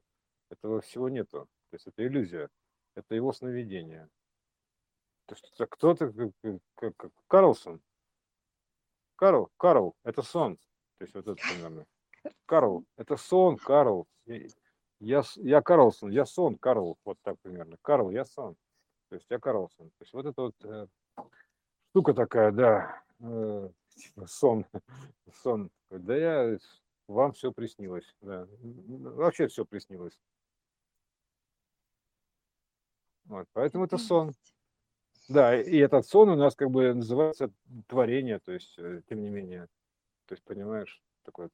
Этого всего нету. То есть это иллюзия. Это его сновидение. То есть это кто-то, как, как, Карлсон. Карл, Карл, это сон. То есть вот это примерно. Карл, это сон, Карл. Я, я Карлсон, я сон, Карл. Вот так примерно. Карл, я сон. То есть я Карлсон. То есть вот это вот э, штука такая, да. Э, типа [laughs] сон, сон. Да я, вам все приснилось, да. Вообще все приснилось. Вот, поэтому это сон. Да, и этот сон у нас как бы называется творение, то есть, э, тем не менее, то есть, понимаешь, такой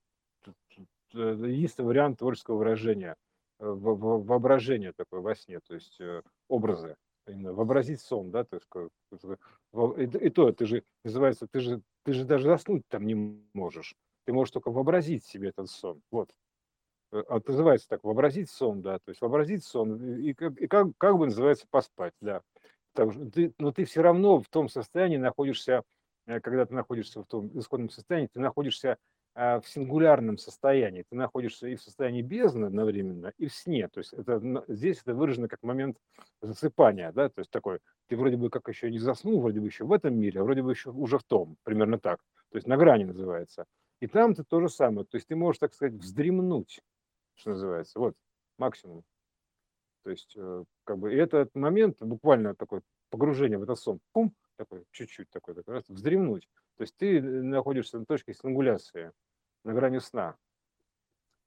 э, есть вариант творческого выражения, э, воображение такое во сне, то есть образы именно вообразить сон, да, то есть и то, ты же называется, ты же, ты же даже заснуть там не можешь, ты можешь только вообразить себе этот сон, вот. Э, а это называется так, вообразить сон, да, то есть вообразить сон, и, и как, как бы называется поспать, да. Так, ты, но ты все равно в том состоянии находишься, э, когда ты находишься в том исходном состоянии, ты находишься в сингулярном состоянии. Ты находишься и в состоянии бездны одновременно, и в сне. То есть это, здесь это выражено как момент засыпания, да, то есть такой, ты вроде бы как еще не заснул, вроде бы еще в этом мире, а вроде бы еще уже в том, примерно так. То есть на грани называется. И там ты то же самое, то есть ты можешь, так сказать, вздремнуть, что называется, вот, максимум. То есть, э, как бы, и этот момент, буквально такое погружение в этот сон, пум, такой, чуть-чуть такой, такой раз, вздремнуть. То есть ты находишься на точке сингуляции на грани сна.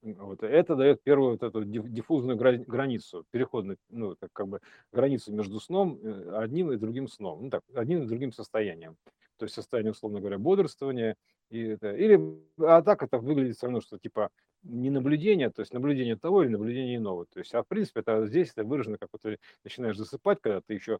Вот. Это дает первую вот эту диффузную границу, переходную, ну, так как бы границу между сном, э, одним и другим сном, ну так, одним и другим состоянием. То есть состояние, условно говоря, бодрствования. И это, или, а так это выглядит все равно, что типа не наблюдение, то есть наблюдение того или наблюдение иного. То есть, а в принципе, это здесь это выражено, как вот ты начинаешь засыпать, когда ты еще,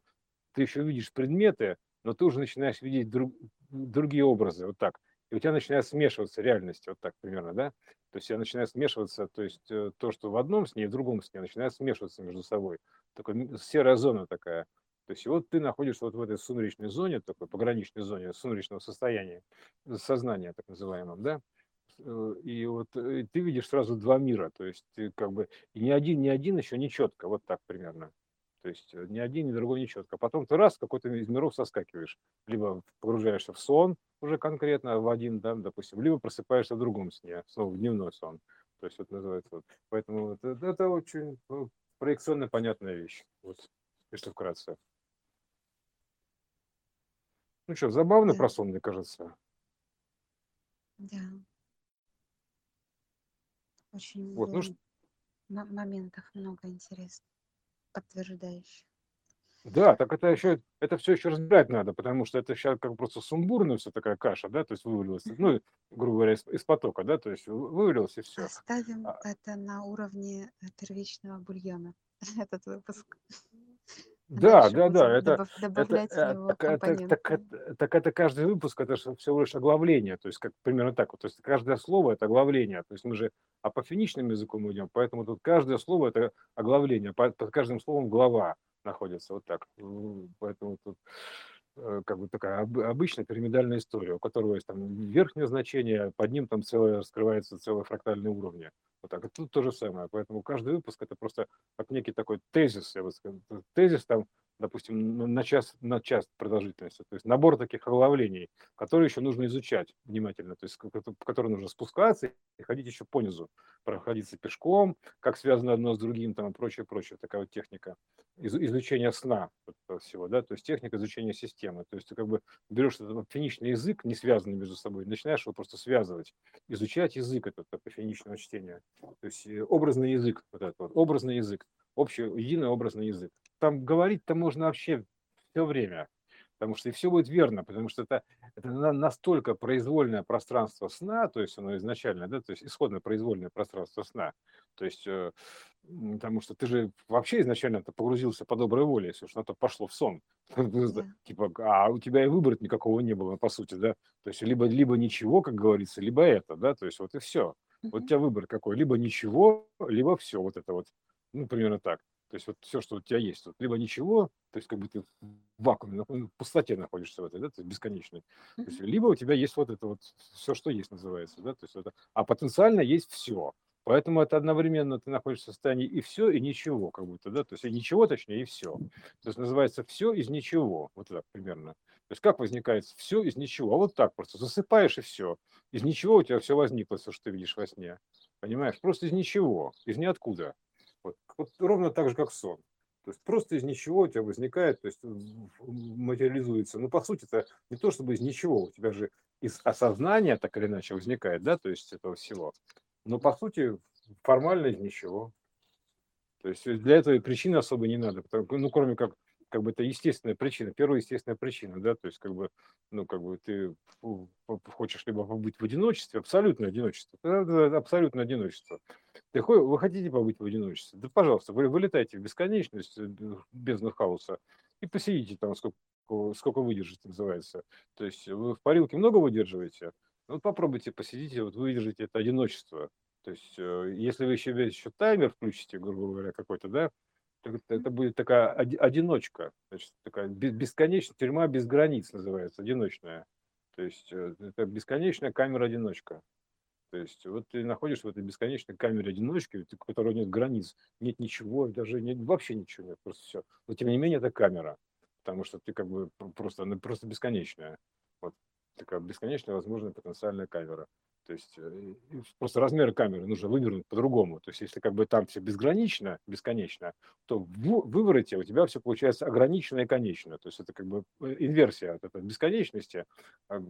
ты еще видишь предметы, но ты уже начинаешь видеть друг, другие образы, вот так и у тебя начинает смешиваться реальность, вот так примерно, да? То есть я начинаю смешиваться, то есть э, то, что в одном сне и в другом сне начинает смешиваться между собой. Такая серая зона такая. То есть вот ты находишься вот в этой сумеречной зоне, такой пограничной зоне сумеречного состояния, сознания так называемом, да? Э, и вот и ты видишь сразу два мира, то есть ты как бы ни один, ни один еще не четко, вот так примерно. То есть ни один, ни другой не четко. Потом ты раз какой-то из миров соскакиваешь. Либо погружаешься в сон уже конкретно в один, да, допустим, либо просыпаешься в другом сне, снова в дневной сон. То есть вот называется. Вот. Поэтому вот, это, это очень ну, проекционно понятная вещь. Вот, если вкратце. Ну что, забавно Да, про сон, мне кажется. да. Очень Вот, ну, ш- моментов много интересных, подтверждающих. да, так это еще, это все еще разбирать надо, потому что это сейчас как просто сумбурная все такая каша, да, то есть вывалилась, ну, грубо говоря, из, из потока, да, то есть вывалилось и все. Оставим это на уровне э, первичного бульона, [laughs] этот выпуск. Да, да, да, это, это, э, так, это, так, так это каждый выпуск, это всего лишь оглавление, то есть как примерно так вот, то есть каждое слово это оглавление, то есть мы же апофеничным языком идем, поэтому тут каждое слово это оглавление, под, под каждым словом глава находится, вот так, поэтому тут э, как бы такая об- обычная пирамидальная история, у которого есть там верхнее значение, под ним там целое раскрывается целое фрактальное уровни. Вот так. Тут то же самое. Поэтому каждый выпуск это просто как некий такой тезис, я бы сказал. Тезис там, допустим, на час, на час продолжительности. То есть набор таких оглавлений, которые еще нужно изучать внимательно, то есть в которые нужно спускаться и ходить еще по низу, проходиться пешком, как связано одно с другим там и прочее, прочее. Такая вот техника из- изучения сна всего, да, то есть техника изучения системы. То есть ты как бы берешь этот финичный язык, не связанный между собой, начинаешь его просто связывать, изучать язык этот финичного чтения. То есть э, образный язык, вот этот вот, образный язык, общий, единый образный язык. Там говорить-то можно вообще все время, потому что и все будет верно, потому что это, это на- настолько произвольное пространство сна, то есть оно изначально, да, то есть исходное произвольное пространство сна, то есть э, потому что ты же вообще изначально ты погрузился по доброй воле, если уж на то пошло в сон, [laughs] Да. типа, а у тебя и выбора никакого не было, по сути, да, то есть либо, либо ничего, как говорится, либо это, да, то есть вот и все. Вот у тебя выбор какой, либо ничего, либо все, вот это вот, ну, примерно так. То есть вот все, что у тебя есть, вот, либо ничего, то есть как бы ты в вакууме, нах- в пустоте находишься в этой, да, то есть бесконечной. То есть либо у тебя есть вот это вот все, что есть, называется, да, то есть это, а потенциально есть все. Поэтому это одновременно ты находишься в состоянии и все, и ничего, как будто, да, то есть и ничего, точнее, и все. То есть называется все из ничего, вот так примерно. То есть как возникает все из ничего? А вот так просто засыпаешь и все. Из ничего у тебя все возникло, все, что ты видишь во сне. Понимаешь? Просто из ничего, из ниоткуда. Вот, вот ровно так же, как сон. То есть просто из ничего у тебя возникает, то есть материализуется. Ну, по сути, это не то чтобы из ничего, у тебя же из осознания так или иначе возникает, да, то есть этого всего. Но по сути формально из ничего. То есть для этого причины особо не надо, потому, ну, кроме как, как бы это естественная причина, первая естественная причина, да, то есть как бы, ну, как бы ты хочешь либо побыть в одиночестве, абсолютное одиночество, абсолютное одиночество. Ты, вы хотите побыть в одиночестве? Да, пожалуйста, вы вылетайте в бесконечность, э, без хаоса, и посидите там, сколько, сколько выдержите, называется. То есть вы в парилке много выдерживаете, ну, вот попробуйте, посидите, вот выдержите это одиночество. То есть, э, если вы еще, еще таймер включите, грубо говоря, какой-то, да, так это, будет такая оди- одиночка, значит, такая бе- бесконечная тюрьма без границ называется, одиночная. То есть э, это бесконечная камера-одиночка. То есть вот ты находишься в этой бесконечной камере одиночки, у которой нет границ, нет ничего, даже нет, вообще ничего нет, просто все. Но тем не менее это камера, потому что ты как бы пр- просто, она просто бесконечная. Вот такая бесконечная возможная потенциальная камера. То есть э, просто размеры камеры нужно вывернуть по-другому. То есть если как бы там все безгранично, бесконечно, то в вывороте у тебя все получается ограничено и конечно. То есть это как бы э, инверсия от этой бесконечности,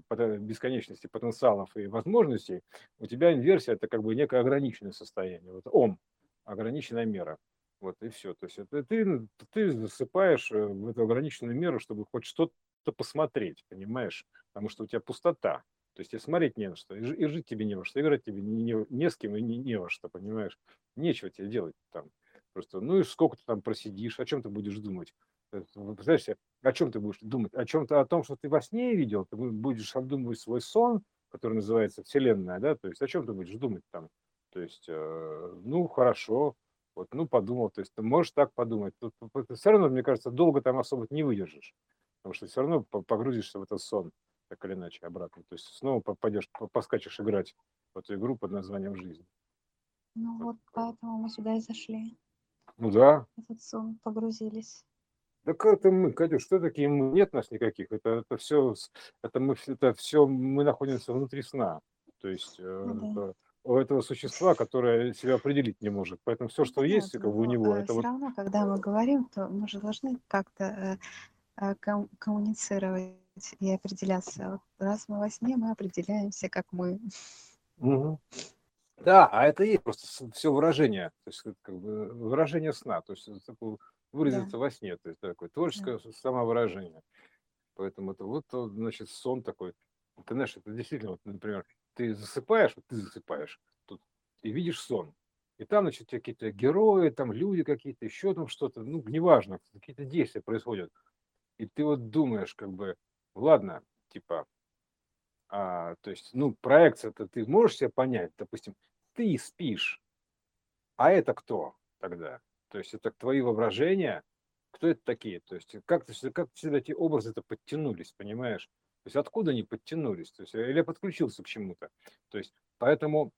пота- бесконечности потенциалов и возможностей. У тебя инверсия это как бы некое ограниченное состояние. Вот ом, ограниченная мера. Вот и все. То есть это ты, ты засыпаешь э, в эту ограниченную меру, чтобы хоть что-то посмотреть, понимаешь? Потому что у тебя пустота. То есть и смотреть не на что, и, и жить тебе не во что, играть тебе не, не, не с кем и не, не во что, понимаешь? Нечего тебе делать там. Просто, ну и сколько ты там просидишь, о чем ты будешь думать? Э, Представляешь себе, о чем ты будешь думать? О чем-то, о том, что ты во сне видел, ты бу- будешь обдумывать свой сон, который называется Вселенная, да, то есть о чем ты будешь думать там? То есть, э, ну, хорошо, вот, ну, подумал, то есть ты можешь так подумать. Тут все равно, мне кажется, долго там особо не выдержишь, потому что все равно по- погрузишься в этот сон так или иначе обратно. То есть снова попадешь, по- поскачешь играть в эту игру под названием «Жизнь». Ну Вот вот поэтому мы сюда и зашли. Ну да. этот сон погрузились. Так это мы, Катюш, что такие мы? Нет нас никаких. Это, это все, это мы, это все, мы находимся внутри сна. То есть э, Ну да. это у этого существа, которое себя определить не может. Поэтому все, что Нет, есть как бы у него, э, это все вот, равно, когда мы говорим, то мы же должны как-то э, ком- коммуницировать и определяться. Раз мы во сне, мы определяемся, как мы. Мгм. Да, а это и есть просто все выражение, то есть как бы выражение сна, то есть такое Да, выразиться во сне, то есть такое да. творческое с- самовыражение. Поэтому это вот, значит, сон такой. Ты знаешь, это действительно, вот, например, ты засыпаешь, вот ты засыпаешь тут и видишь сон. И там, значит, какие-то герои, там люди какие-то, еще там что-то, ну, неважно, какие-то действия происходят. И ты вот думаешь, как бы, ладно, типа, а, то есть, ну, проекция-то ты можешь себе понять, допустим, ты спишь, а это кто тогда? То есть это твои воображения, кто это такие? То есть как, как всегда эти образы-то подтянулись, понимаешь? То есть откуда они подтянулись? То есть, или подключился к чему-то? То есть поэтому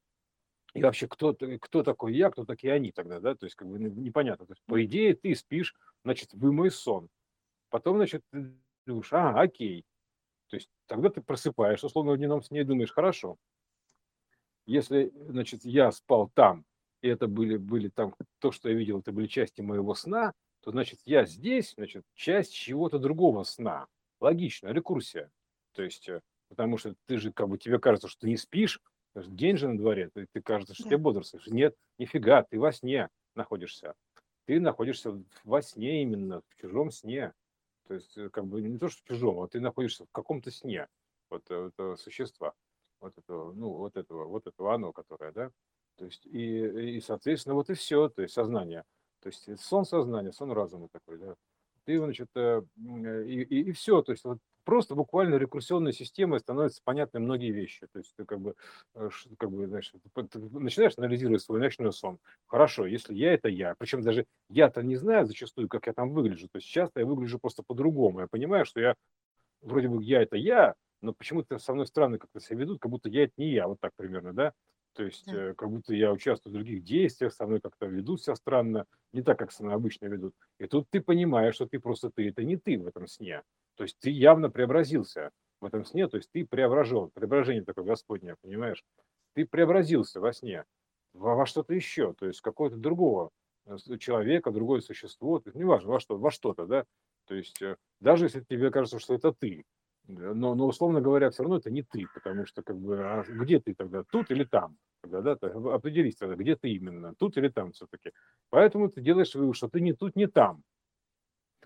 и вообще кто, кто такой я, кто такие они тогда, да? То есть как бы ну, непонятно. То есть по идее ты спишь, значит, вы мой сон. Потом, значит, ты думаешь, а, окей. То есть тогда ты просыпаешься, условно в дневном сне и думаешь, хорошо, если, значит, я спал там, и это были, были там, то, что я видел, это были части моего сна, то, значит, я здесь, значит, часть чего-то другого сна. Логично, рекурсия. То есть, э, потому что ты же, как бы, тебе кажется, что ты не спишь, день же на дворе, ты, ты кажется, что Да. ты бодрствуешь. Нет, нифига, ты во сне находишься. Ты находишься во сне именно, в чужом сне. То есть, э, как бы, не то, что в чужом, а ты находишься в каком-то сне вот э, этого существа вот этого, ну, вот этого, вот этого оно, которое, да, то есть, и, и, соответственно, вот и все, то есть, сознание, то есть, это сон сознания, сон разума такой, да, ты, значит, э, э, и, и, и все, то есть, вот просто буквально рекурсионной системой становятся понятны многие вещи, то есть, ты как бы, э, как бы, знаешь, ты начинаешь анализировать свой ночной сон, хорошо, если я, это я, причем даже я-то не знаю зачастую, как я там выгляжу, то есть, часто я выгляжу просто по-другому, я понимаю, что я вроде бы я это я, но почему-то со мной странно как-то себя ведут, как будто я это не я, вот так примерно, да? То есть Да. э, как будто я участвую в других действиях, со мной как-то ведут себя странно, не так, как со мной обычно ведут. И тут ты понимаешь, что ты просто ты, это не ты в этом сне. То есть ты явно преобразился в этом сне, то есть ты преображен, преображение такое Господне, понимаешь? Ты преобразился во сне во, во что-то еще, то есть какого-то другого э, человека, другое существо, то есть неважно, во что, во что-то, да? То есть э, даже если тебе кажется, что это ты, но, но условно говоря, все равно это не ты, потому что как бы а где ты тогда, тут или там? Тогда, да, так, определись тогда, где ты именно, тут или там все-таки. Поэтому ты делаешь вывод, что ты не тут, не там.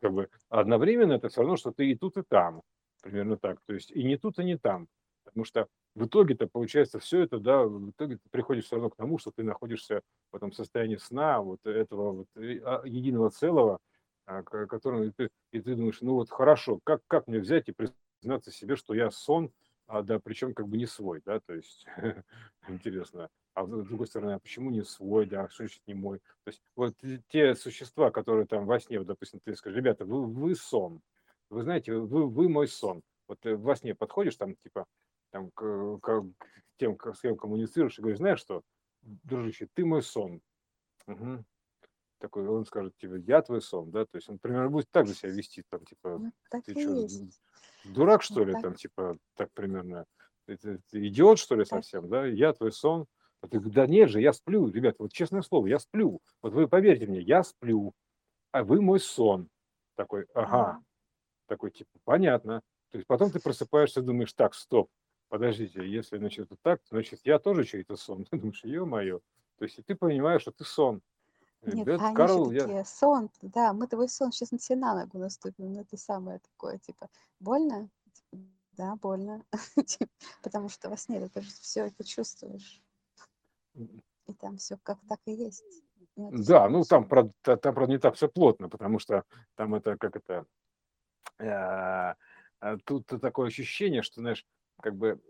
Как бы одновременно это все равно, что ты и тут, и там. Примерно так. То есть и не тут, и не там. Потому что в итоге-то получается все это, да, в итоге ты приходишь все равно к тому, что ты находишься в этом состоянии сна, вот этого вот а, единого целого, а, которым ты, и ты думаешь, ну вот хорошо, как, как мне взять и признаться себе, что я сон, а, да, причем как бы не свой, да, то есть [laughs] интересно. А с другой стороны, а почему не свой, да, что значит не мой? То есть вот те- существа, которые там во сне, допустим, ты скажешь, ребята, вы, вы сон, вы знаете, вы, вы мой сон. Вот э, во сне подходишь там, типа, там, к, к- к тем, с кем коммуницируешь, и говоришь, знаешь что, дружище, ты мой сон. Мгм. Такой, он скажет тебе, я твой сон, да, то есть он примерно будет так же себя вести, там, типа, Ну, ты что, есть. дурак, что Вот ли, так, там, типа, так примерно, ты, ты- идиот, что ли, так. совсем, да, я твой сон. А ты говоришь, да нет же, я сплю, ребята, вот честное слово, я сплю, вот вы поверьте мне, я сплю, а вы мой сон. Такой, ага, Ага. такой, типа, понятно. То есть потом ты просыпаешься думаешь, так, стоп, подождите, если, значит, так, значит, я тоже чей-то сон. [laughs] Ты думаешь, ё-моё. То есть и ты понимаешь, что ты сон. Нет, Ребят, а они еще Карл, я... такие, сон, да, мы твой сон, сейчас на тебе на ногу наступим, ну это самое такое, типа, больно? Типа, да, больно, [laughs] потому что во сне ты все это чувствуешь, и там все как так и есть. Ну, Да, ну там, правда, та- там, правда, не так все плотно, потому что там это, как это, э, э, тут такое ощущение, что, знаешь, как бы,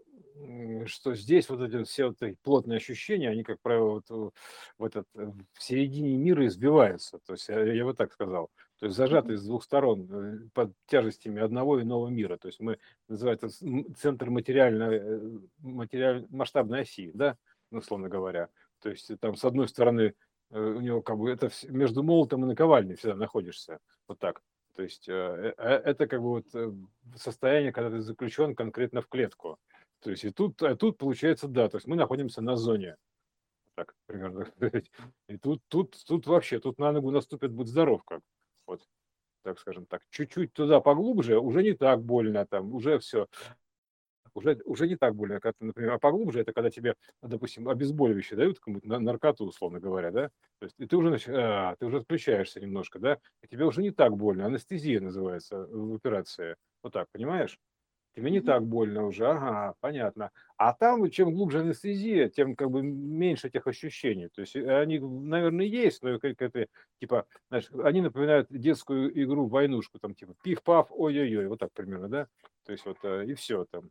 что здесь вот эти вот все вот эти плотные ощущения, они, как правило, вот в в этот, э, в середине мира избиваются. То есть я, я бы так сказал. То есть зажаты с двух сторон э, под тяжестями одного иного мира. То есть мы, называется, центр материальной, э, материаль, масштабной оси, да, ну, условно говоря. То есть там с одной стороны э, у него как бы это между молотом и наковальней всегда находишься, вот так. То есть э, это как бы вот состояние, когда ты заключен конкретно в клетку. То есть и тут, а тут получается, да, то есть мы находимся на зоне. Так, примерно. [laughs] И тут, тут, тут вообще, тут на ногу наступит, будь здоров, как. Вот, так скажем так. Чуть-чуть туда поглубже, уже не так больно там, уже все уже, уже не так больно, когда, например, а поглубже, это когда тебе, допустим, обезболивающее дают, какую-то наркоту, условно говоря, да, то есть и ты уже, а, ты уже отключаешься немножко, да, и тебе уже не так больно, анестезия называется в операции, вот так, понимаешь? Тебе не так больно уже, ага, понятно. А там, чем глубже анестезия, тем как бы меньше этих ощущений. То есть э, они, наверное, есть, но как это, типа, знаешь, они напоминают детскую игру войнушку, там, типа, пиф-паф, ой-ой-ой, вот так примерно, да? То есть вот, э, и все там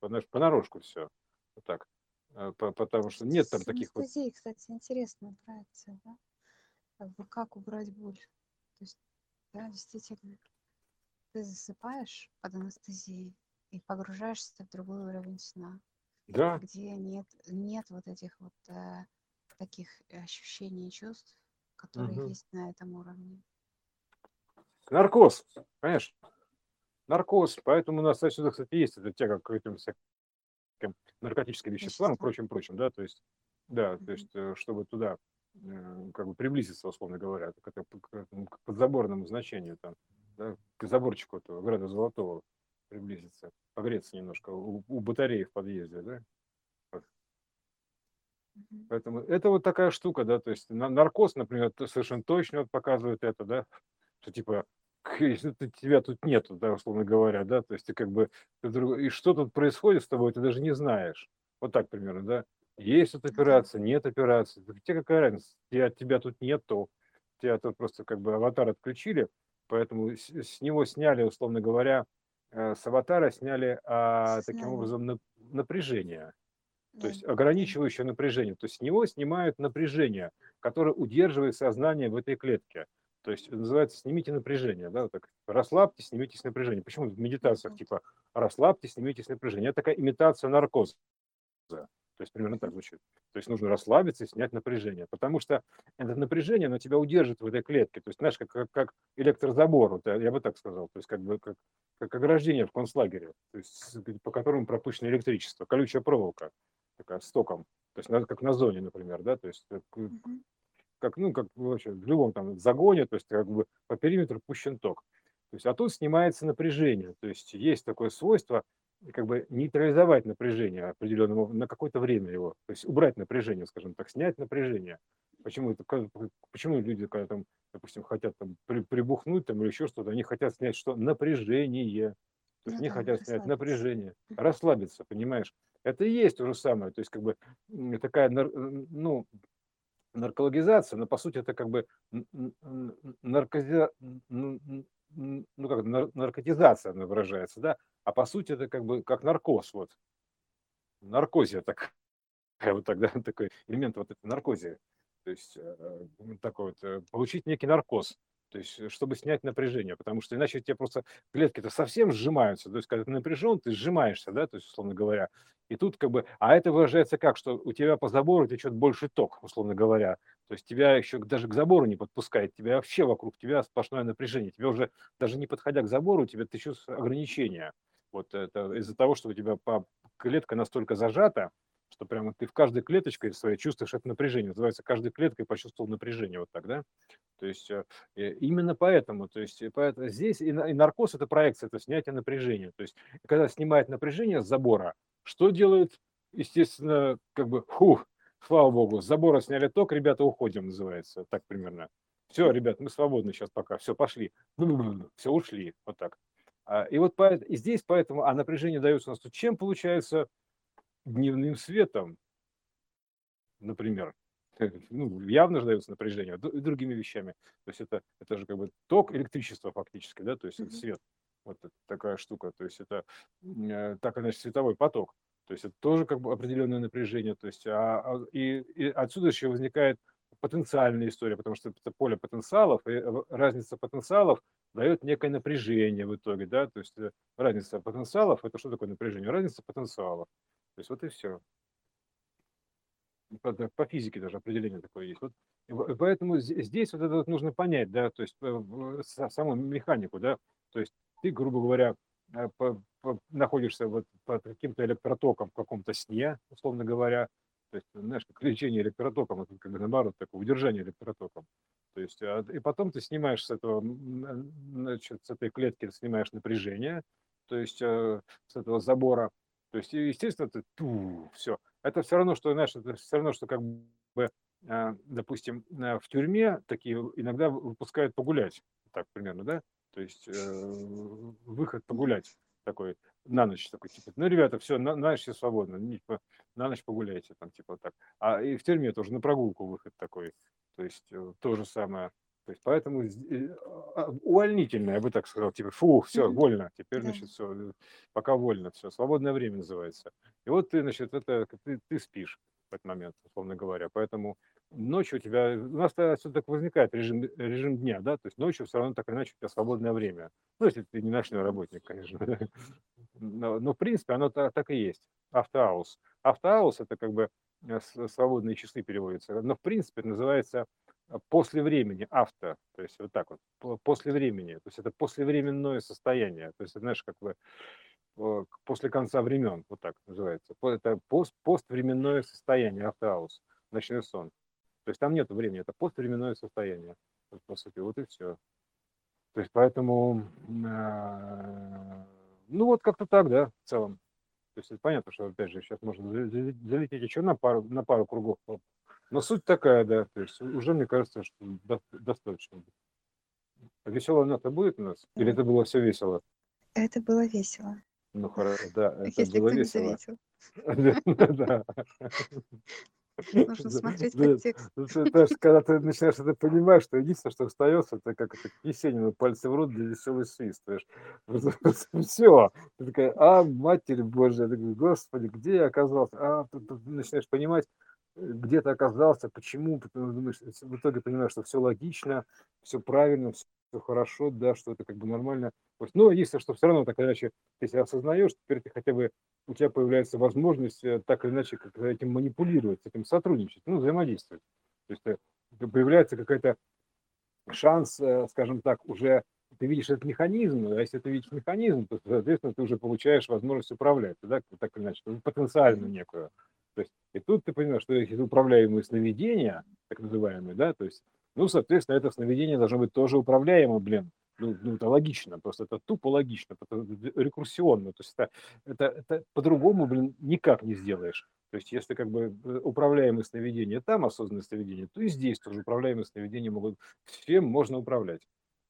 знаешь, понарошку все. Вот так. Э, потому что нет там таких вот... кстати, интересная проекция, да? Бы как убрать боль. То есть, да, действительно, ты засыпаешь под анестезией и погружаешься в другой уровень сна. Да. Где нет, нет вот этих вот э, таких ощущений и чувств, которые угу. есть на этом уровне. Наркоз, конечно наркоз, поэтому у нас отсюда, кстати, есть эта тяга к этим всяким наркотическим веществам и прочим, прочим, да, то есть, да, то есть, э, чтобы туда э, как бы приблизиться, условно говоря, к, это, к, к подзаборному значению, там, да, к заборчику этого града золотого приблизиться, погреться немножко у, у батареи в подъезде, да. Вот. Поэтому это вот такая штука, да, то есть наркоз, например, совершенно точно вот показывает это, да, что типа если ты, тебя тут нету, да, условно говоря, да, то есть ты как бы, ты вдруг, и что тут происходит с тобой, ты даже не знаешь. Вот так примерно, да. Есть тут операция, нет операции. Тебе какая разница? Тебя, тебя тут нету. Тебя тут просто как бы аватар отключили, поэтому с, с него сняли, условно говоря, с аватара сняли а, таким образом на, напряжение. То есть ограничивающее напряжение. То есть с него снимают напряжение, которое удерживает сознание в этой клетке. То есть называется «снимите напряжение». Да, вот так, расслабьте, снимитесь напряжение. Почему в медитациях типа «расслабьте, снимитесь напряжение»? Это такая имитация наркоза. То есть примерно так звучит. То есть нужно расслабиться и снять напряжение. Потому что это напряжение, оно тебя удержит в этой клетке. То есть, знаешь, как, как, как электрозабор, вот, я бы так сказал. То есть как бы как, как ограждение в концлагере, то есть, по которому пропущено электричество, колючая проволока такая, с током. То есть как на зоне, например, да, то есть как, ну, как вообще в любом там загоне, то есть как бы по периметру пущен ток. То есть, а тут снимается напряжение. То есть есть такое свойство как бы нейтрализовать напряжение определенного на какое-то время его, то есть убрать напряжение, скажем так, снять напряжение. Почему это, почему люди, когда там, допустим, хотят там при, прибухнуть там или еще что-то, они хотят снять что? Напряжение, то есть ну, они да, хотят снять напряжение, расслабиться, понимаешь? Это и есть то же самое, то есть как бы такая, ну, наркологизация, но по сути это как бы наркози... ну, как, наркотизация она выражается, да, а по сути это как бы как наркоз, вот. Наркозия так, [laughs] вот тогда [laughs] такой элемент вот этой наркозии. То есть э, такой вот, э, получить некий наркоз. То есть, э, чтобы снять напряжение, потому что иначе у тебя просто клетки-то совсем сжимаются. То есть, когда ты напряжен, ты сжимаешься, да, то есть, условно говоря. И тут как бы, а это выражается как, что у тебя по забору течет больше ток, условно говоря. То есть тебя еще даже к забору не подпускает, тебя вообще вокруг тебя сплошное напряжение. Тебе уже даже не подходя к забору, у тебя течет ограничения. Вот это из-за того, что у тебя клетка настолько зажата, что прямо ты в каждой клеточке своей чувствуешь это напряжение. Называется, каждой клеткой почувствовал напряжение вот так, да? То есть э, именно поэтому, то есть поэтому здесь и наркоз – это проекция, это снятие напряжения. То есть когда снимает напряжение с забора, что делает, естественно, как бы, фух, слава богу, с забора сняли ток, ребята, уходим, называется, так примерно. Все, ребят, мы свободны сейчас пока, все, пошли. Все, ушли, вот так. А, и вот и здесь поэтому, а напряжение дается у нас тут чем получается? дневным светом, например, [laughs] ну, явно же дается напряжение, и другими вещами. То есть это, это же как бы ток электричества фактически, да, то есть это свет. Вот такая штука. То есть это э, так иначе световой поток. То есть это тоже как бы определенное напряжение. То есть, а, а, и, и отсюда еще возникает потенциальная история, потому что это поле потенциалов, и разница потенциалов дает некое напряжение в итоге, да, то есть э, разница потенциалов, это что такое напряжение? Разница потенциалов. То есть вот и все. по, физике даже определение такое есть. Вот, поэтому здесь вот это вот нужно понять, да, то есть саму механику, да, то есть ты, грубо говоря, находишься вот под каким-то электротоком в каком-то сне, условно говоря, то есть, знаешь, как лечение электротоком, это как бы наоборот, такое удержание электротоком. То есть, а, и потом ты снимаешь с этого, значит, с этой клетки снимаешь напряжение, то есть э, с этого забора. То есть, естественно, ты ту, все. Это все равно, что, знаешь, это все равно, что как бы, э, допустим, э, в тюрьме такие иногда выпускают погулять, так примерно, да? То есть выход погулять такой на ночь такой, типа, ну, ребята, все, на, на ночь все свободно, типа, на ночь погуляйте, там, типа, так. А и в тюрьме тоже на прогулку выход такой, то есть то же самое. То есть поэтому э, а, увольнительное, я бы так сказал, типа, фу, все, вольно, теперь, да. значит, все, э, пока вольно, все, свободное время называется. И вот ты, значит, это, ты, ты спишь в этот момент, условно говоря, поэтому ночью у тебя, у нас отсюда так возникает режим, режим дня, да, то есть ночью все равно так или иначе у тебя свободное время. Ну, если ты не ночной работник, конечно. [laughs] Но, но в принципе оно так, и есть. Автоаус. Автоаус это как бы э, свободные часы переводится, но в принципе это называется после времени, авто, то есть вот так вот, после времени, то есть это послевременное состояние, то есть, знаешь, как бы после конца времен, вот так называется, это пост, поствременное состояние, автоаус, ночной сон. То есть там нет времени, это поствременное состояние, по сути, вот и все. То есть поэтому, э, ну вот как-то так, да, в целом. То есть это понятно, что, опять же, сейчас можно залететь еще на пару, на пару кругов но суть такая, да, то есть уже мне кажется, что достаточно. Веселая нота будет у нас? Или это было все весело? Это было весело. Ну хорошо, да, это Если было весело. заметил. [laughs] Да. Нужно смотреть подтекст. Есть, когда ты начинаешь это понимать, что единственное, что остается, это как это Есенину пальцы в рот для веселый свист. [laughs] Все. Ты такая, а, матерь Божья, Господи, где я оказался? А, ты начинаешь понимать, где ты оказался, почему, потому думаешь, в итоге понимаешь, что все логично, все правильно, все, хорошо, да, что это как бы нормально. Но единственное, что все равно так или иначе ты себя осознаешь, теперь ты хотя бы, у тебя появляется возможность э, так или иначе как этим манипулировать, с этим сотрудничать, ну, взаимодействовать. То есть э, появляется какой-то шанс, э, скажем так, уже ты видишь этот механизм, а если ты видишь механизм, то, соответственно, ты уже получаешь возможность управлять, да, так или иначе, потенциально некую. То есть, и тут ты понимаешь, что эти управляемые сновидения, так называемые, да, то есть, ну, соответственно, это сновидение должно быть тоже управляемо, блин. Ну, ну, это логично, просто это тупо логично, это рекурсионно, то есть это, это, это по-другому, блин, никак не сделаешь. То есть если как бы э, управляемые сновидения там, осознанные сновидения, то и здесь тоже управляемые сновидения могут, всем можно управлять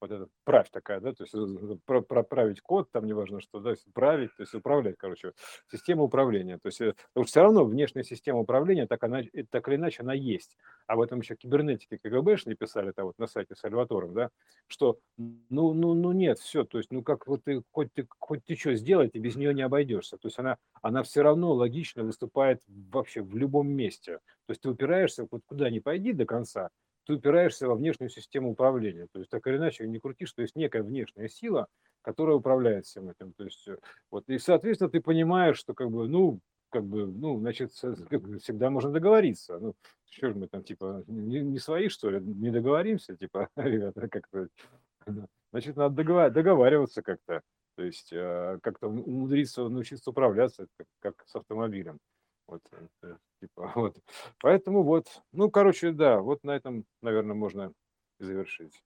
вот эта правь такая, да, то есть э, про, проправить код, там неважно что, да, править, то есть управлять, короче, система управления. То есть э, потому все равно внешняя система управления, так, она, э, так или иначе, она есть. А в этом еще кибернетики КГБшные писали там вот на сайте Сальватором, да, что ну, ну, ну нет, все, то есть ну как вот ты, хоть ты, хоть ты что сделай, ты без нее не обойдешься. То есть она, она все равно логично выступает вообще в любом месте. То есть ты упираешься, вот куда ни пойди до конца, ты упираешься во внешнюю систему управления. То есть так или иначе не крутишь, то есть некая внешняя сила, которая управляет всем этим. То есть э, вот и соответственно ты понимаешь, что как бы ну как бы ну значит всегда можно договориться. Ну что же мы там типа не, не свои что ли, не договоримся типа [laughs] ребята как-то. Значит надо договар- договариваться как-то. То есть э, как-то умудриться научиться управляться, как, как с автомобилем. Вот, э, типа, [laughs] вот. Поэтому вот, ну, короче, да, вот на этом, наверное, можно завершить.